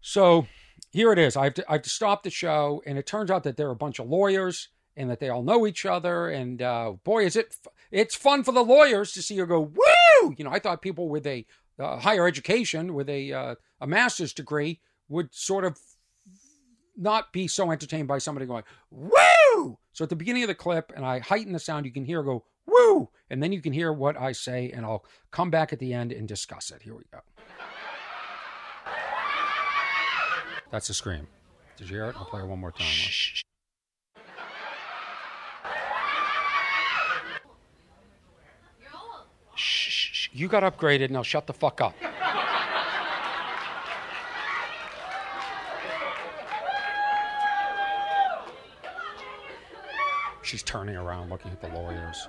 Speaker 1: So here it is. I have to I have to stop the show, and it turns out that they're a bunch of lawyers and that they all know each other. And uh, boy, is it f- it's fun for the lawyers to see her go woo. You know, I thought people with a uh, higher education, with a uh, a master's degree, would sort of not be so entertained by somebody going woo. So at the beginning of the clip, and I heighten the sound, you can hear go woo, and then you can hear what I say, and I'll come back at the end and discuss it. Here we go. That's a scream. Did you hear it? I'll play it one more time. Shh. You got upgraded. Now shut the fuck up. She's turning around looking at the lawyers.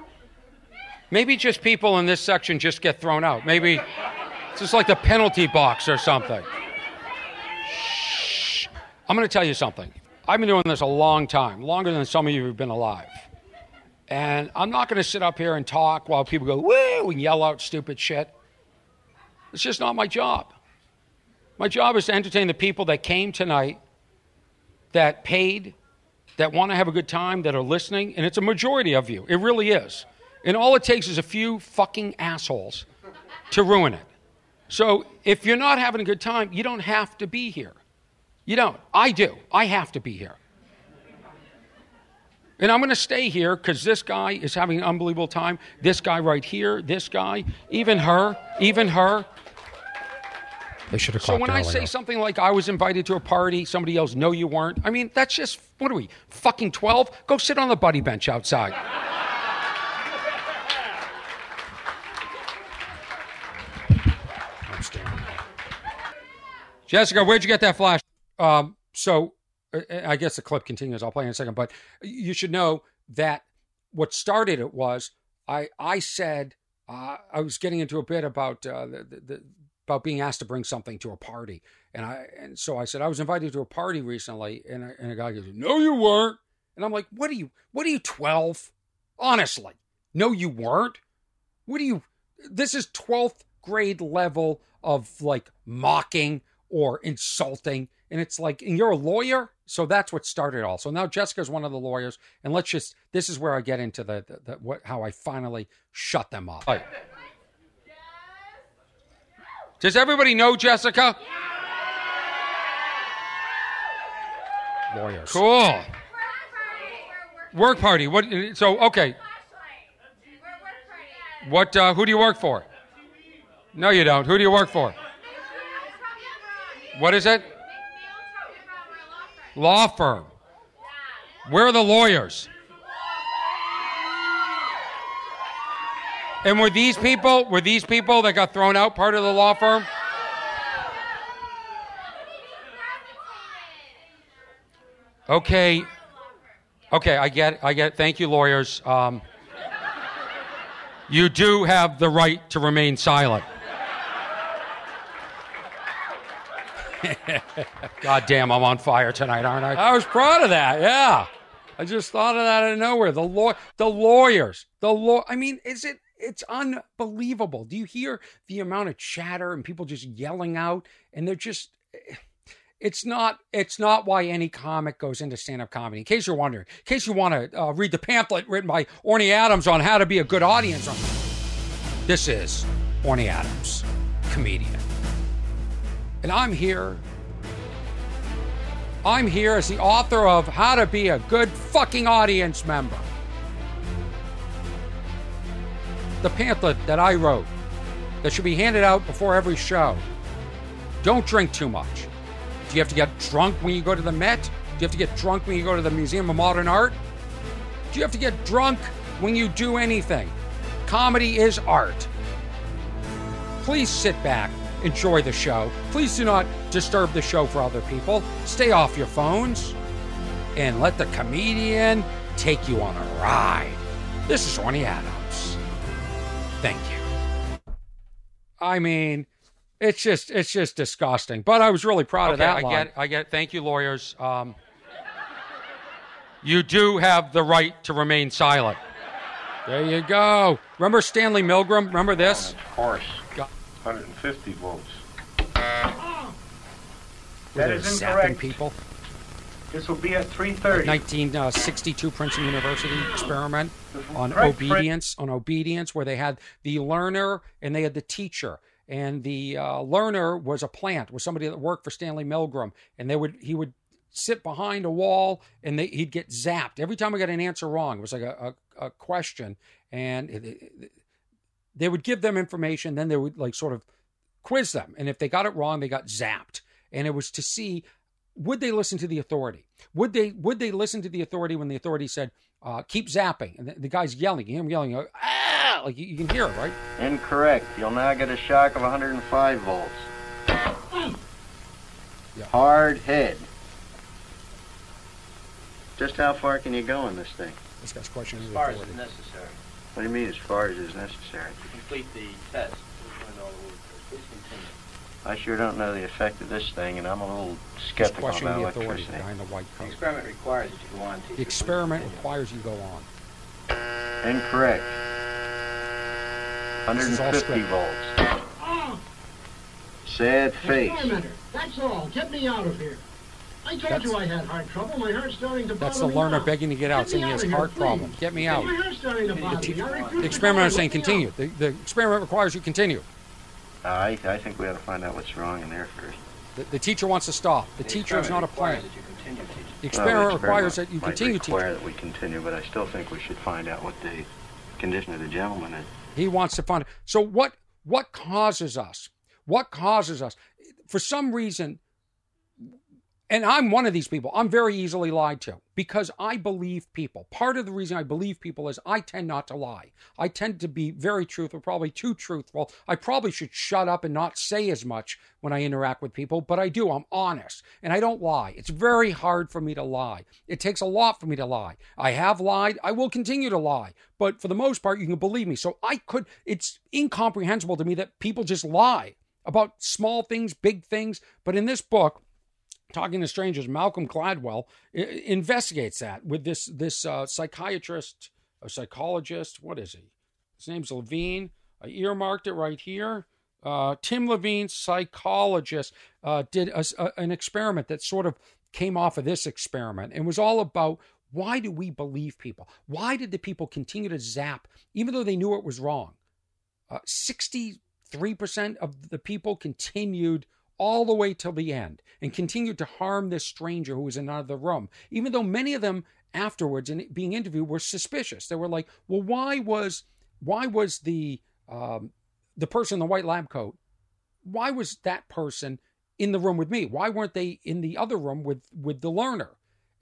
Speaker 1: Maybe just people in this section just get thrown out. Maybe it's just like the penalty box or something. I'm going to tell you something. I've been doing this a long time, longer than some of you have been alive. And I'm not going to sit up here and talk while people go, woo, and yell out stupid shit. It's just not my job. My job is to entertain the people that came tonight, that paid, that want to have a good time, that are listening, and it's a majority of you. It really is. And all it takes is a few fucking assholes to ruin it. So if you're not having a good time, you don't have to be here. You don't. I do. I have to be here. And I'm going to stay here because this guy is having an unbelievable time. This guy right here, this guy, even her, even her.
Speaker 5: They should have
Speaker 1: called.
Speaker 5: So
Speaker 1: when I say something like I was invited to a party, somebody else, no, you weren't. I mean, that's just what are we? Fucking twelve? Go sit on the buddy bench outside. I'm. Jessica, where'd you get that flash? Um, so uh, I guess the clip continues. I'll play in a second, but you should know that what started it was I I said uh, I was getting into a bit about uh, the, the, about being asked to bring something to a party, and I and so I said I was invited to a party recently, and a, and a guy goes, "No, you weren't," and I'm like, "What are you? What are you? Twelve? Honestly, no, you weren't. What are you? This is twelfth grade level of like mocking or insulting." And it's like, and you're a lawyer, so that's what started it all. So now Jessica's one of the lawyers, and let's just this is where I get into the, the, the what how I finally shut them up. Right. Does everybody know Jessica? Lawyers. Cool. Work party. What? So okay. What? Uh, who do you work for? No, you don't. Who do you work for? What is it? Law firm. Where are the lawyers? And were these people were these people that got thrown out part of the law firm? Okay. Okay, I get it. I get it. Thank you, lawyers. Um, you do have the right to remain silent. (laughs) God damn, I'm on fire tonight, aren't I? I was proud of that. Yeah. I just thought of that out of nowhere. The law, the lawyers, the law. I mean, is it? It's unbelievable. Do you hear the amount of chatter and people just yelling out? And they're just. It's not. It's not why any comic goes into stand-up comedy. In case you're wondering, in case you want to uh, read the pamphlet written by Orny Adams on how to be a good audience. This is Orny Adams, comedian. And I'm here. I'm here as the author of How to Be a Good Fucking Audience Member. The pamphlet that I wrote that should be handed out before every show. Don't drink too much. Do you have to get drunk when you go to the Met? Do you have to get drunk when you go to the Museum of Modern Art? Do you have to get drunk when you do anything? Comedy is art. Please sit back, enjoy the show. Please do not disturb the show for other people. Stay off your phones and let the comedian take you on a ride. This is Orny Adams. Thank you. I mean, it's just it's just disgusting. But I was really proud of that. I
Speaker 5: line.
Speaker 1: get I get thank you, lawyers. Um, you do have the right to remain silent. There you go. Remember Stanley Milgram? Remember this?
Speaker 4: Of course.
Speaker 1: Got-
Speaker 4: 150 volts. That is incorrect.
Speaker 1: people.
Speaker 4: This will be at 3:30.
Speaker 1: 1962 Princeton University experiment on obedience, on obedience, where they had the learner and they had the teacher. And the uh, learner was a plant, was somebody that worked for Stanley Milgram, and they would he would sit behind a wall and they, he'd get zapped every time I got an answer wrong. It was like a, a, a question, and it- it- they would give them information, then they would like sort of quiz them, and if they got it wrong, they got zapped. And it was to see would they listen to the authority? Would they would they listen to the authority when the authority said uh, keep zapping and the, the guy's yelling, you hear him yelling, uh, ah, like you, you can hear it, right?
Speaker 4: Incorrect. You'll now get a shock of 105 volts.
Speaker 1: Yeah.
Speaker 4: Hard head. Just how far can you go in this thing?
Speaker 1: This guy's questioning
Speaker 6: As far as
Speaker 1: authority.
Speaker 6: is necessary.
Speaker 4: What do you mean as far as is necessary?
Speaker 6: To complete the test. Which one all the words are. Please continue.
Speaker 4: I sure don't know the effect of this thing, and I'm a little skeptical
Speaker 1: questioning
Speaker 4: about
Speaker 1: the authority, the
Speaker 4: electricity.
Speaker 1: guy in the white
Speaker 6: The experiment requires that you go on. teacher.
Speaker 1: The experiment
Speaker 6: continue.
Speaker 1: requires you to go on.
Speaker 4: Incorrect.
Speaker 1: This is all
Speaker 4: 150 volts.
Speaker 3: Oh,
Speaker 4: Sad face.
Speaker 3: experimenter. That's all. Get me out of here. I told
Speaker 1: That's-
Speaker 3: you I had heart trouble. My heart's starting to bother.
Speaker 1: That's
Speaker 3: the
Speaker 1: learner
Speaker 3: now.
Speaker 1: begging to get out,
Speaker 3: Get
Speaker 1: saying
Speaker 3: me
Speaker 1: he has
Speaker 3: out here,
Speaker 1: heart
Speaker 3: please.
Speaker 1: problem. Get me out.
Speaker 3: My heart's starting to bother me.
Speaker 1: The experiment
Speaker 3: to
Speaker 1: is saying continue. The, the experiment requires you continue.
Speaker 4: I, I think we ought to find out what's wrong in there first.
Speaker 1: The, the teacher wants to stop. The,
Speaker 6: The
Speaker 1: teacher is not a
Speaker 6: experiment
Speaker 1: plant.
Speaker 6: requires that you continue, teacher.
Speaker 1: The
Speaker 4: Well,
Speaker 1: experiment requires that you
Speaker 4: might
Speaker 1: continue
Speaker 4: require that we continue, but I still think we should find out what the condition of the gentleman is.
Speaker 1: He wants to find. So what? What causes us? What causes us? For some reason, and I'm one of these people. I'm very easily lied to because I believe people. Part of the reason I believe people is I tend not to lie. I tend to be very truthful, probably too truthful. I probably should shut up and not say as much when I interact with people, but I do. I'm honest and I don't lie. It's very hard for me to lie. It takes a lot for me to lie. I have lied. I will continue to lie, but for the most part, you can believe me. So I could, it's incomprehensible to me that people just lie about small things, big things. But in this book, talking to strangers malcolm gladwell investigates that with this this uh, psychiatrist a psychologist. What is he? His name's levine. I earmarked it right here. Uh, tim levine psychologist uh, did a, a- an experiment that sort of came off of this experiment. And was all about why do we believe people? Why did the people continue to zap even though they knew it was wrong? Uh, 63% of the people continued all the way till the end and continued to harm this stranger who was in another room, even though many of them afterwards and being interviewed were suspicious. They were like, well, why was why was the um, the person in the white lab coat, why was that person in the room with me? Why weren't they in the other room with with the learner?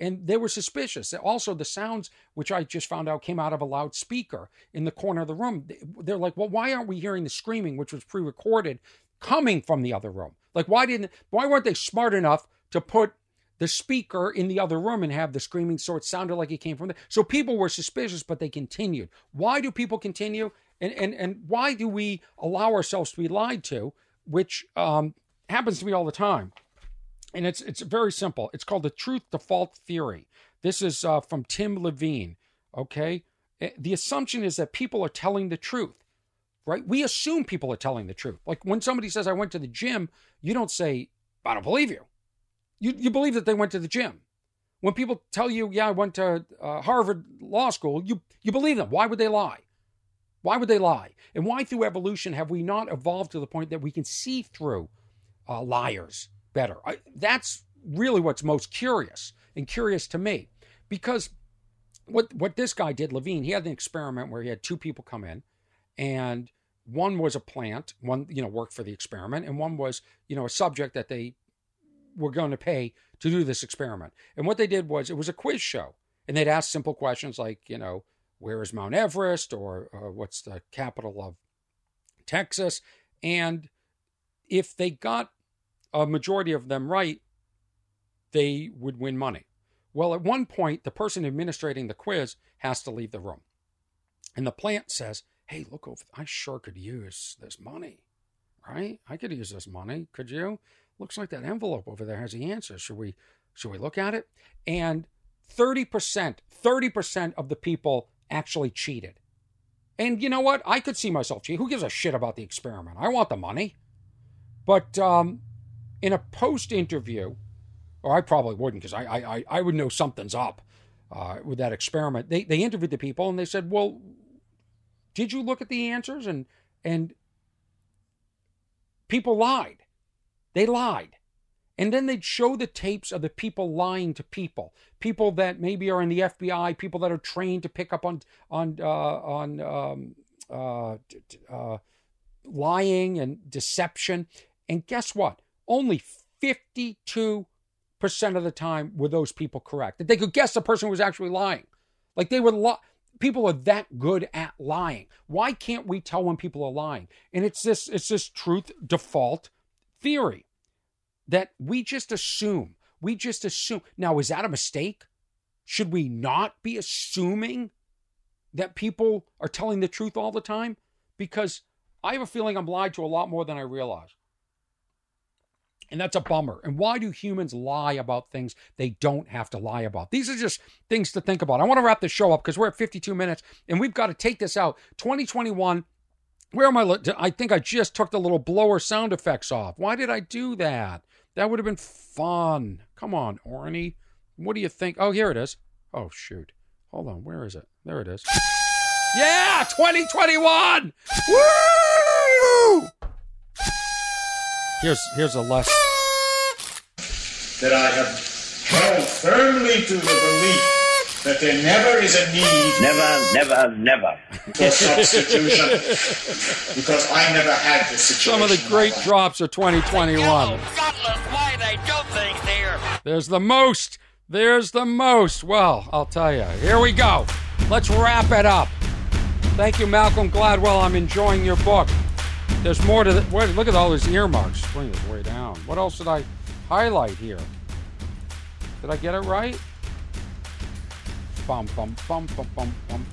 Speaker 1: and they were suspicious. Also, the sounds, which I just found out, came out of a loudspeaker in the corner of the room. They're like, well, why aren't we hearing the screaming, which was pre-recorded, coming from the other room? Like, why didn't, why weren't they smart enough to put the speaker in the other room and have the screaming so it sounded like it came from there? So people were suspicious, but they continued. Why do people continue? And and and why do we allow ourselves to be lied to, which um, happens to me all the time? and it's it's very simple. It's called the truth default theory. This is uh, from Tim Levine. Okay, Eh, the assumption is that people are telling the truth, right? We assume people are telling the truth. Like when somebody says, "I went to the gym," you don't say, "I don't believe you." You you believe that they went to the gym. When people tell you, "Yeah, I went to uh, Harvard Law School," you you believe them. Why would they lie? Why would they lie? And why, through evolution, have we not evolved to the point that we can see through uh, liars better? I, that's really what's most curious and curious to me, because what what this guy did, Levine, he had an experiment where he had two people come in, and one was a plant, one you know worked for the experiment, and one was you know a subject that they were going to pay to do this experiment. And what they did was it was a quiz show, and they'd ask simple questions like you know where is Mount Everest or uh, what's the capital of Texas, and if they got a majority of them right, they would win money. Well, at one point, the person administrating the quiz has to leave the room. And the plant says, Hey, look over, I sure could use this money, right? I could use this money. Could you? Looks like that envelope over there has the answer. Should we, should we look at it? And 30%, 30% of the people actually cheated. And you know what? I could see myself cheating. Who gives a shit about the experiment? I want the money. But um, in a post interview, or I probably wouldn't because I, I I would know something's up uh, with that experiment. They they interviewed the people and they said, well, did you look at the answers and and people lied, they lied, and then they'd show the tapes of the people lying to people, people that maybe are in the FBI, people that are trained to pick up on on uh, on um, uh, uh, lying and deception, and guess what? Only fifty two percent of the time were those people correct. That they could guess the person was actually lying. Like they were people are that good at lying. Why can't we tell when people are lying? And it's this it's this truth default theory that we just assume. We just assume. Now, is that a mistake? Should we not be assuming that people are telling the truth all the time? Because I have a feeling I'm lied to a lot more than I realize. And that's a bummer. And why do humans lie about things they don't have to lie about? These are just things to think about. I want to wrap the show up because we're at 52 minutes and we've got to take this out. 2021. Where am I? I think I just took the little blower sound effects off. Why did I do that? That would have been fun. Come on, Orny. What do you think? Oh, here it is. Oh, shoot. Hold on. Where is it? There it is. Yeah, 2021. Woo! Here's here's a less.
Speaker 7: that I have held firmly to the belief that there never is a need
Speaker 4: Never, never, never.
Speaker 7: for substitution because I never had this situation.
Speaker 1: Some of the great drops of 2021.
Speaker 8: Gutless why they do things here.
Speaker 1: There's the most. There's the most. Well, I'll tell you. Here we go. Let's wrap it up. Thank you, Malcolm Gladwell. I'm enjoying your book. There's more to the. Wait, look at all these earmarks. Bring it way down. What else did I highlight here? Did I get it right? Bum bum bum bum bum bum.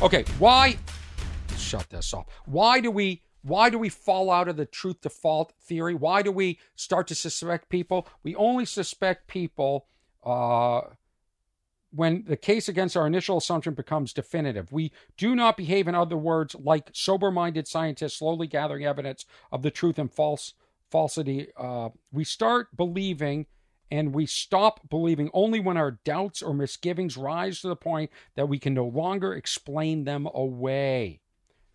Speaker 1: Okay, why? Shut this off. Why do we? Why do we fall out of the truth default theory? Why do we start to suspect people? We only suspect people uh, when the case against our initial assumption becomes definitive. We do not behave, in other words, like sober minded scientists slowly gathering evidence of the truth and false falsity. Uh, we start believing and we stop believing only when our doubts or misgivings rise to the point that we can no longer explain them away.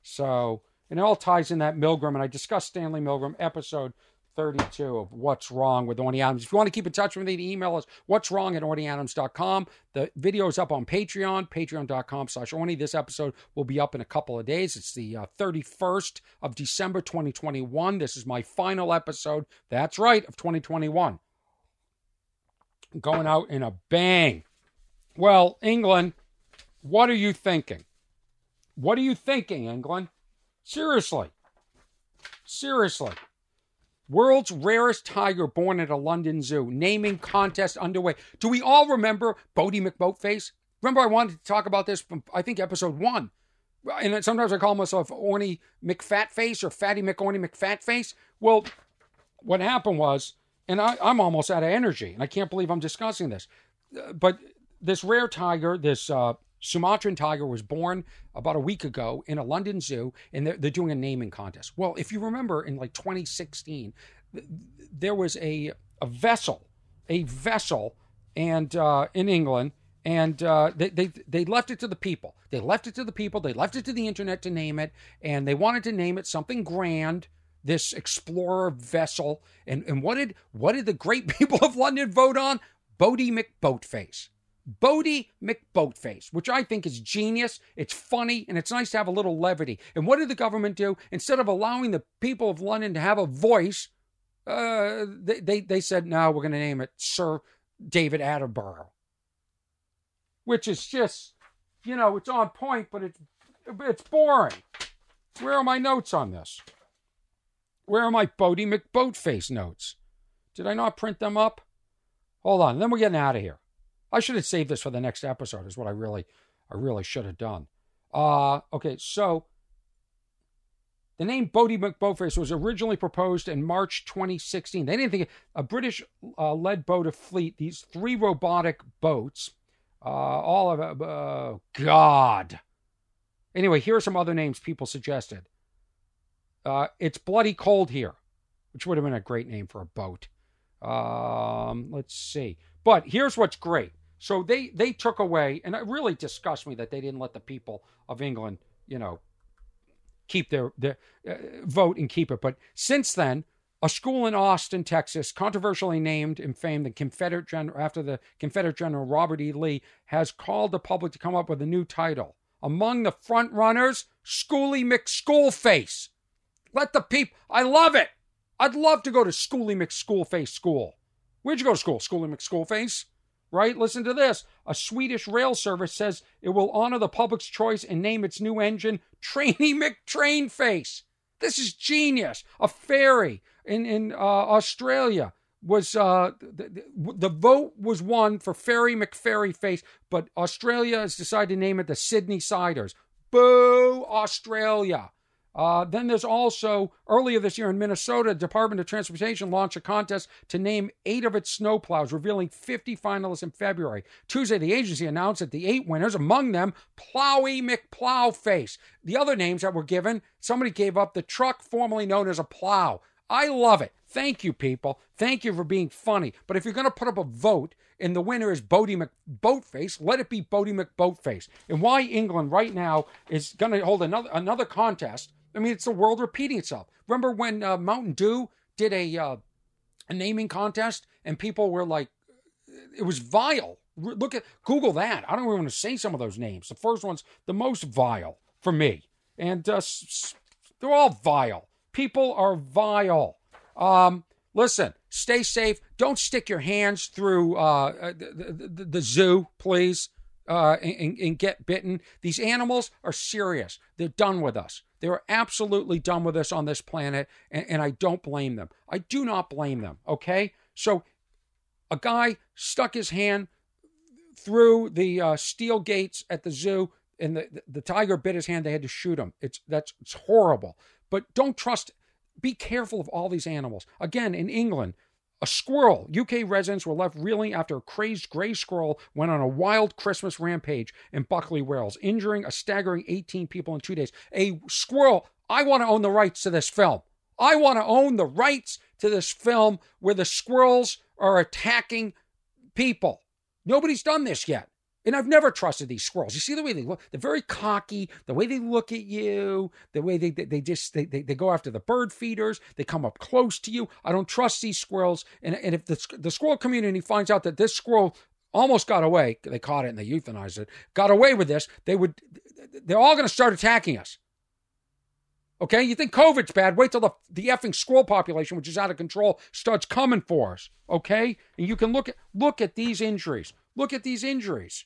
Speaker 1: So, and it all ties in that Milgram, and I discussed Stanley Milgram episode 32 of What's Wrong with Orny Adams. If you want to keep in touch with me, email is what's wrong at ornyadams.com. The video is up on Patreon, patreon.com slash Orny. This episode will be up in a couple of days. It's the uh, 31st of December 2021. This is my final episode. That's right, of 2021. Going out in a bang. Well, England, what are you thinking? What are you thinking, England? Seriously. Seriously. World's rarest tiger born at a London zoo. Naming contest underway. Do we all remember Boaty McBoatface? Remember, I wanted to talk about this from, I think, episode one. And sometimes I call myself Orny McFatface or Fatty McOrny McFatface. Well, what happened was, and I, I'm almost out of energy, and I can't believe I'm discussing this. But this rare tiger, this uh, Sumatran tiger, was born about a week ago in a London zoo, and they're, they're doing a naming contest. Well, if you remember, in like 2016, th- there was a a vessel, a vessel, and uh, in England, and uh, they, they they left it to the people. They left it to the people. They left it to the internet to name it, and they wanted to name it something grand. This explorer vessel, and and what did what did the great (laughs) people of London vote on? Boaty McBoatface. Boaty McBoatface, which I think is genius. It's funny and it's nice to have a little levity. And what did the government do? Instead of allowing the people of London to have a voice, uh, they, they, they said, no, we're going to name it Sir David Attenborough, which is just, you know, it's on point, but it's, it's boring. Where are my notes on this? Where are my Boaty McBoatface notes? Did I not print them up? Hold on, then we're getting out of here. I should have saved this for the next episode. Is what I really, I really should have done. Uh okay. So the name Boaty McBoatface was originally proposed in March 2016. They didn't think a British uh, led boat of fleet. These three robotic boats, uh, all of. Uh, God. Anyway, here are some other names people suggested. Uh, it's bloody cold here, which would have been a great name for a boat. Um, let's see. But here's what's great. So they they took away, and it really disgusts me that they didn't let the people of England, you know, keep their, their uh, vote and keep it. But since then, a school in Austin, Texas, controversially named and famed the Confederate General after the Confederate General Robert E. Lee, has called the public to come up with a new title. Among the front runners, Schoolie McSchoolface. Let the people. I love it. I'd love to go to Schoolie McSchoolface School. Where'd you go to school? Schoolie McSchoolface? Right? Listen to this. A Swedish rail service says it will honor the public's choice and name its new engine Trainy (laughs) McTrainface. This is genius. A ferry in, in uh, Australia was uh, the, the vote was won for Ferry McFerry Face, but Australia has decided to name it the Sydney Siders. Boo, Australia. Uh, then there's also earlier this year in Minnesota, Department of Transportation launched a contest to name eight of its snowplows, revealing 50 finalists in February. Tuesday, the agency announced that the eight winners, among them Plowy McPlowface. The other names that were given, somebody gave up the truck formerly known as a plow. I love it. Thank you, people. Thank you for being funny. But if you're going to put up a vote and the winner is Boaty McBoatface, let it be Boaty McBoatface. And why England right now is going to hold another another contest. I mean, it's the world repeating itself. Remember when uh, Mountain Dew did a uh, a naming contest and people were like, it was vile. Look at Google that. I don't even want to say some of those names. The first one's the most vile for me, and uh, they're all vile. People are vile. Um, listen, stay safe. Don't stick your hands through uh, the, the, the, zoo, please, uh, and, and, get bitten. These animals are serious. They're done with us. They're absolutely done with us on this planet, and, and I don't blame them. I do not blame them, okay? So, a guy stuck his hand through the uh, steel gates at the zoo, and the, the, the tiger bit his hand. They had to shoot him. It's that's it's horrible. But don't trust. Be careful of all these animals. Again, in England, a squirrel. UK residents were left reeling after a crazed gray squirrel went on a wild Christmas rampage in Buckley, Wales, injuring a staggering 18 people in two days. A squirrel. I want to own the rights to this film. I want to own the rights to this film where the squirrels are attacking people. Nobody's done this yet. And I've never trusted these squirrels. You see the way they look? They're very cocky. The way they look at you, the way they they, they just they, they, they go after the bird feeders. They come up close to you. I don't trust these squirrels. And and if the the squirrel community finds out that this squirrel almost got away, they caught it and they euthanized it, got away with this, they would they're all going to start attacking us. Okay, you think COVID's bad? Wait till the the effing squirrel population, which is out of control, starts coming for us. Okay, and you can look at look at these injuries. Look at these injuries.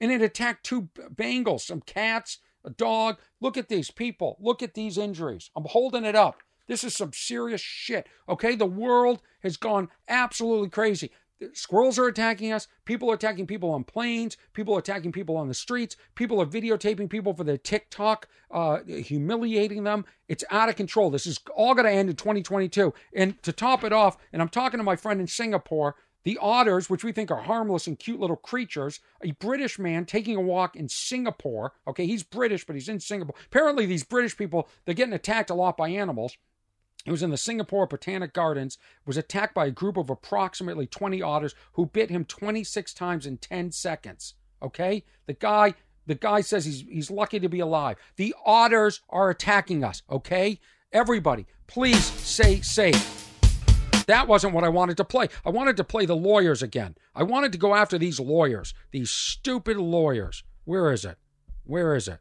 Speaker 1: And it attacked two Bengals, some cats, a dog. Look at these people. Look at these injuries. I'm holding it up. This is some serious shit. Okay, the world has gone absolutely crazy. Squirrels are attacking us. People are attacking people on planes. People are attacking people on the streets. People are videotaping people for their TikTok, uh, humiliating them. It's out of control. This is all going to end in 2022. And to top it off, and I'm talking to my friend in Singapore the otters, which we think are harmless and cute little creatures, a British man taking a walk in Singapore. Okay, he's British, but he's in Singapore. Apparently, these British people, they're getting attacked a lot by animals. He was in the Singapore Botanic Gardens, was attacked by a group of approximately 20 otters who bit him 26 times in 10 seconds. Okay? The guy the guy says he's he's lucky to be alive. The otters are attacking us, okay? Everybody, please stay safe. That wasn't what I wanted to play. I wanted to play the lawyers again. I wanted to go after these lawyers, these stupid lawyers. Where is it? Where is it?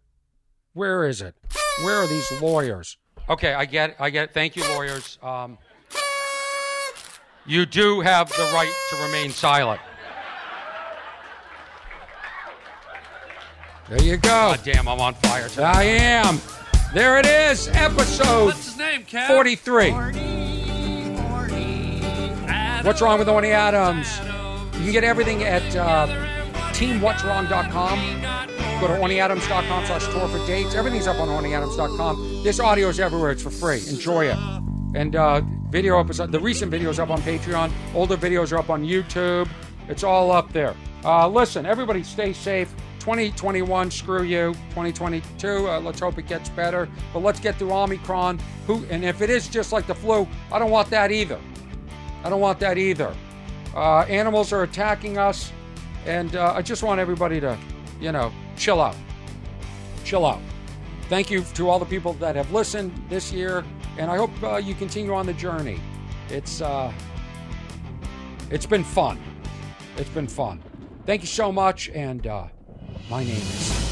Speaker 1: Where is it? Where are these lawyers? Okay, I get it. I get it. Thank you, lawyers. Um, you do have the right to remain silent. There you go. God damn, I'm on fire. Tonight. I am. There it is, episode
Speaker 2: What's his name, Kev?
Speaker 1: 43. What's wrong with Orny Adams? You can get everything at uh, teamwhat'swrong.com. Go to ornyadams.com slash tour for dates. Everything's up on ornyadams.com. This audio is everywhere. It's for free. Enjoy it. And uh, video episode, the recent videos up on Patreon. Older videos are up on YouTube. It's all up there. Uh, listen, everybody stay safe. 2021, screw you. 2022, uh, let's hope it gets better. But let's get through Omicron. Who and if it is just like the flu, I don't want that either. I don't want that either. Uh, animals are attacking us, and uh, I just want everybody to, you know, chill out. Chill out. Thank you to all the people that have listened this year, and I hope uh, you continue on the journey. It's uh, it's been fun. It's been fun. Thank you so much, and uh, my name is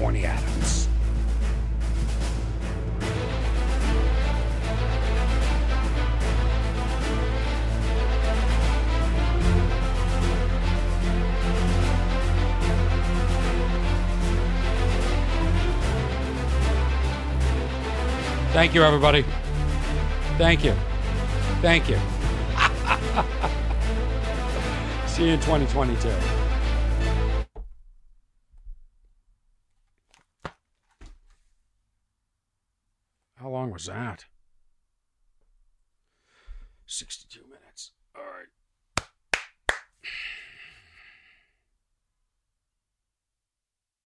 Speaker 1: Orny Adams. Thank you, everybody. Thank you. Thank you. (laughs) See you in 2022. How long was that? 62 minutes. All right.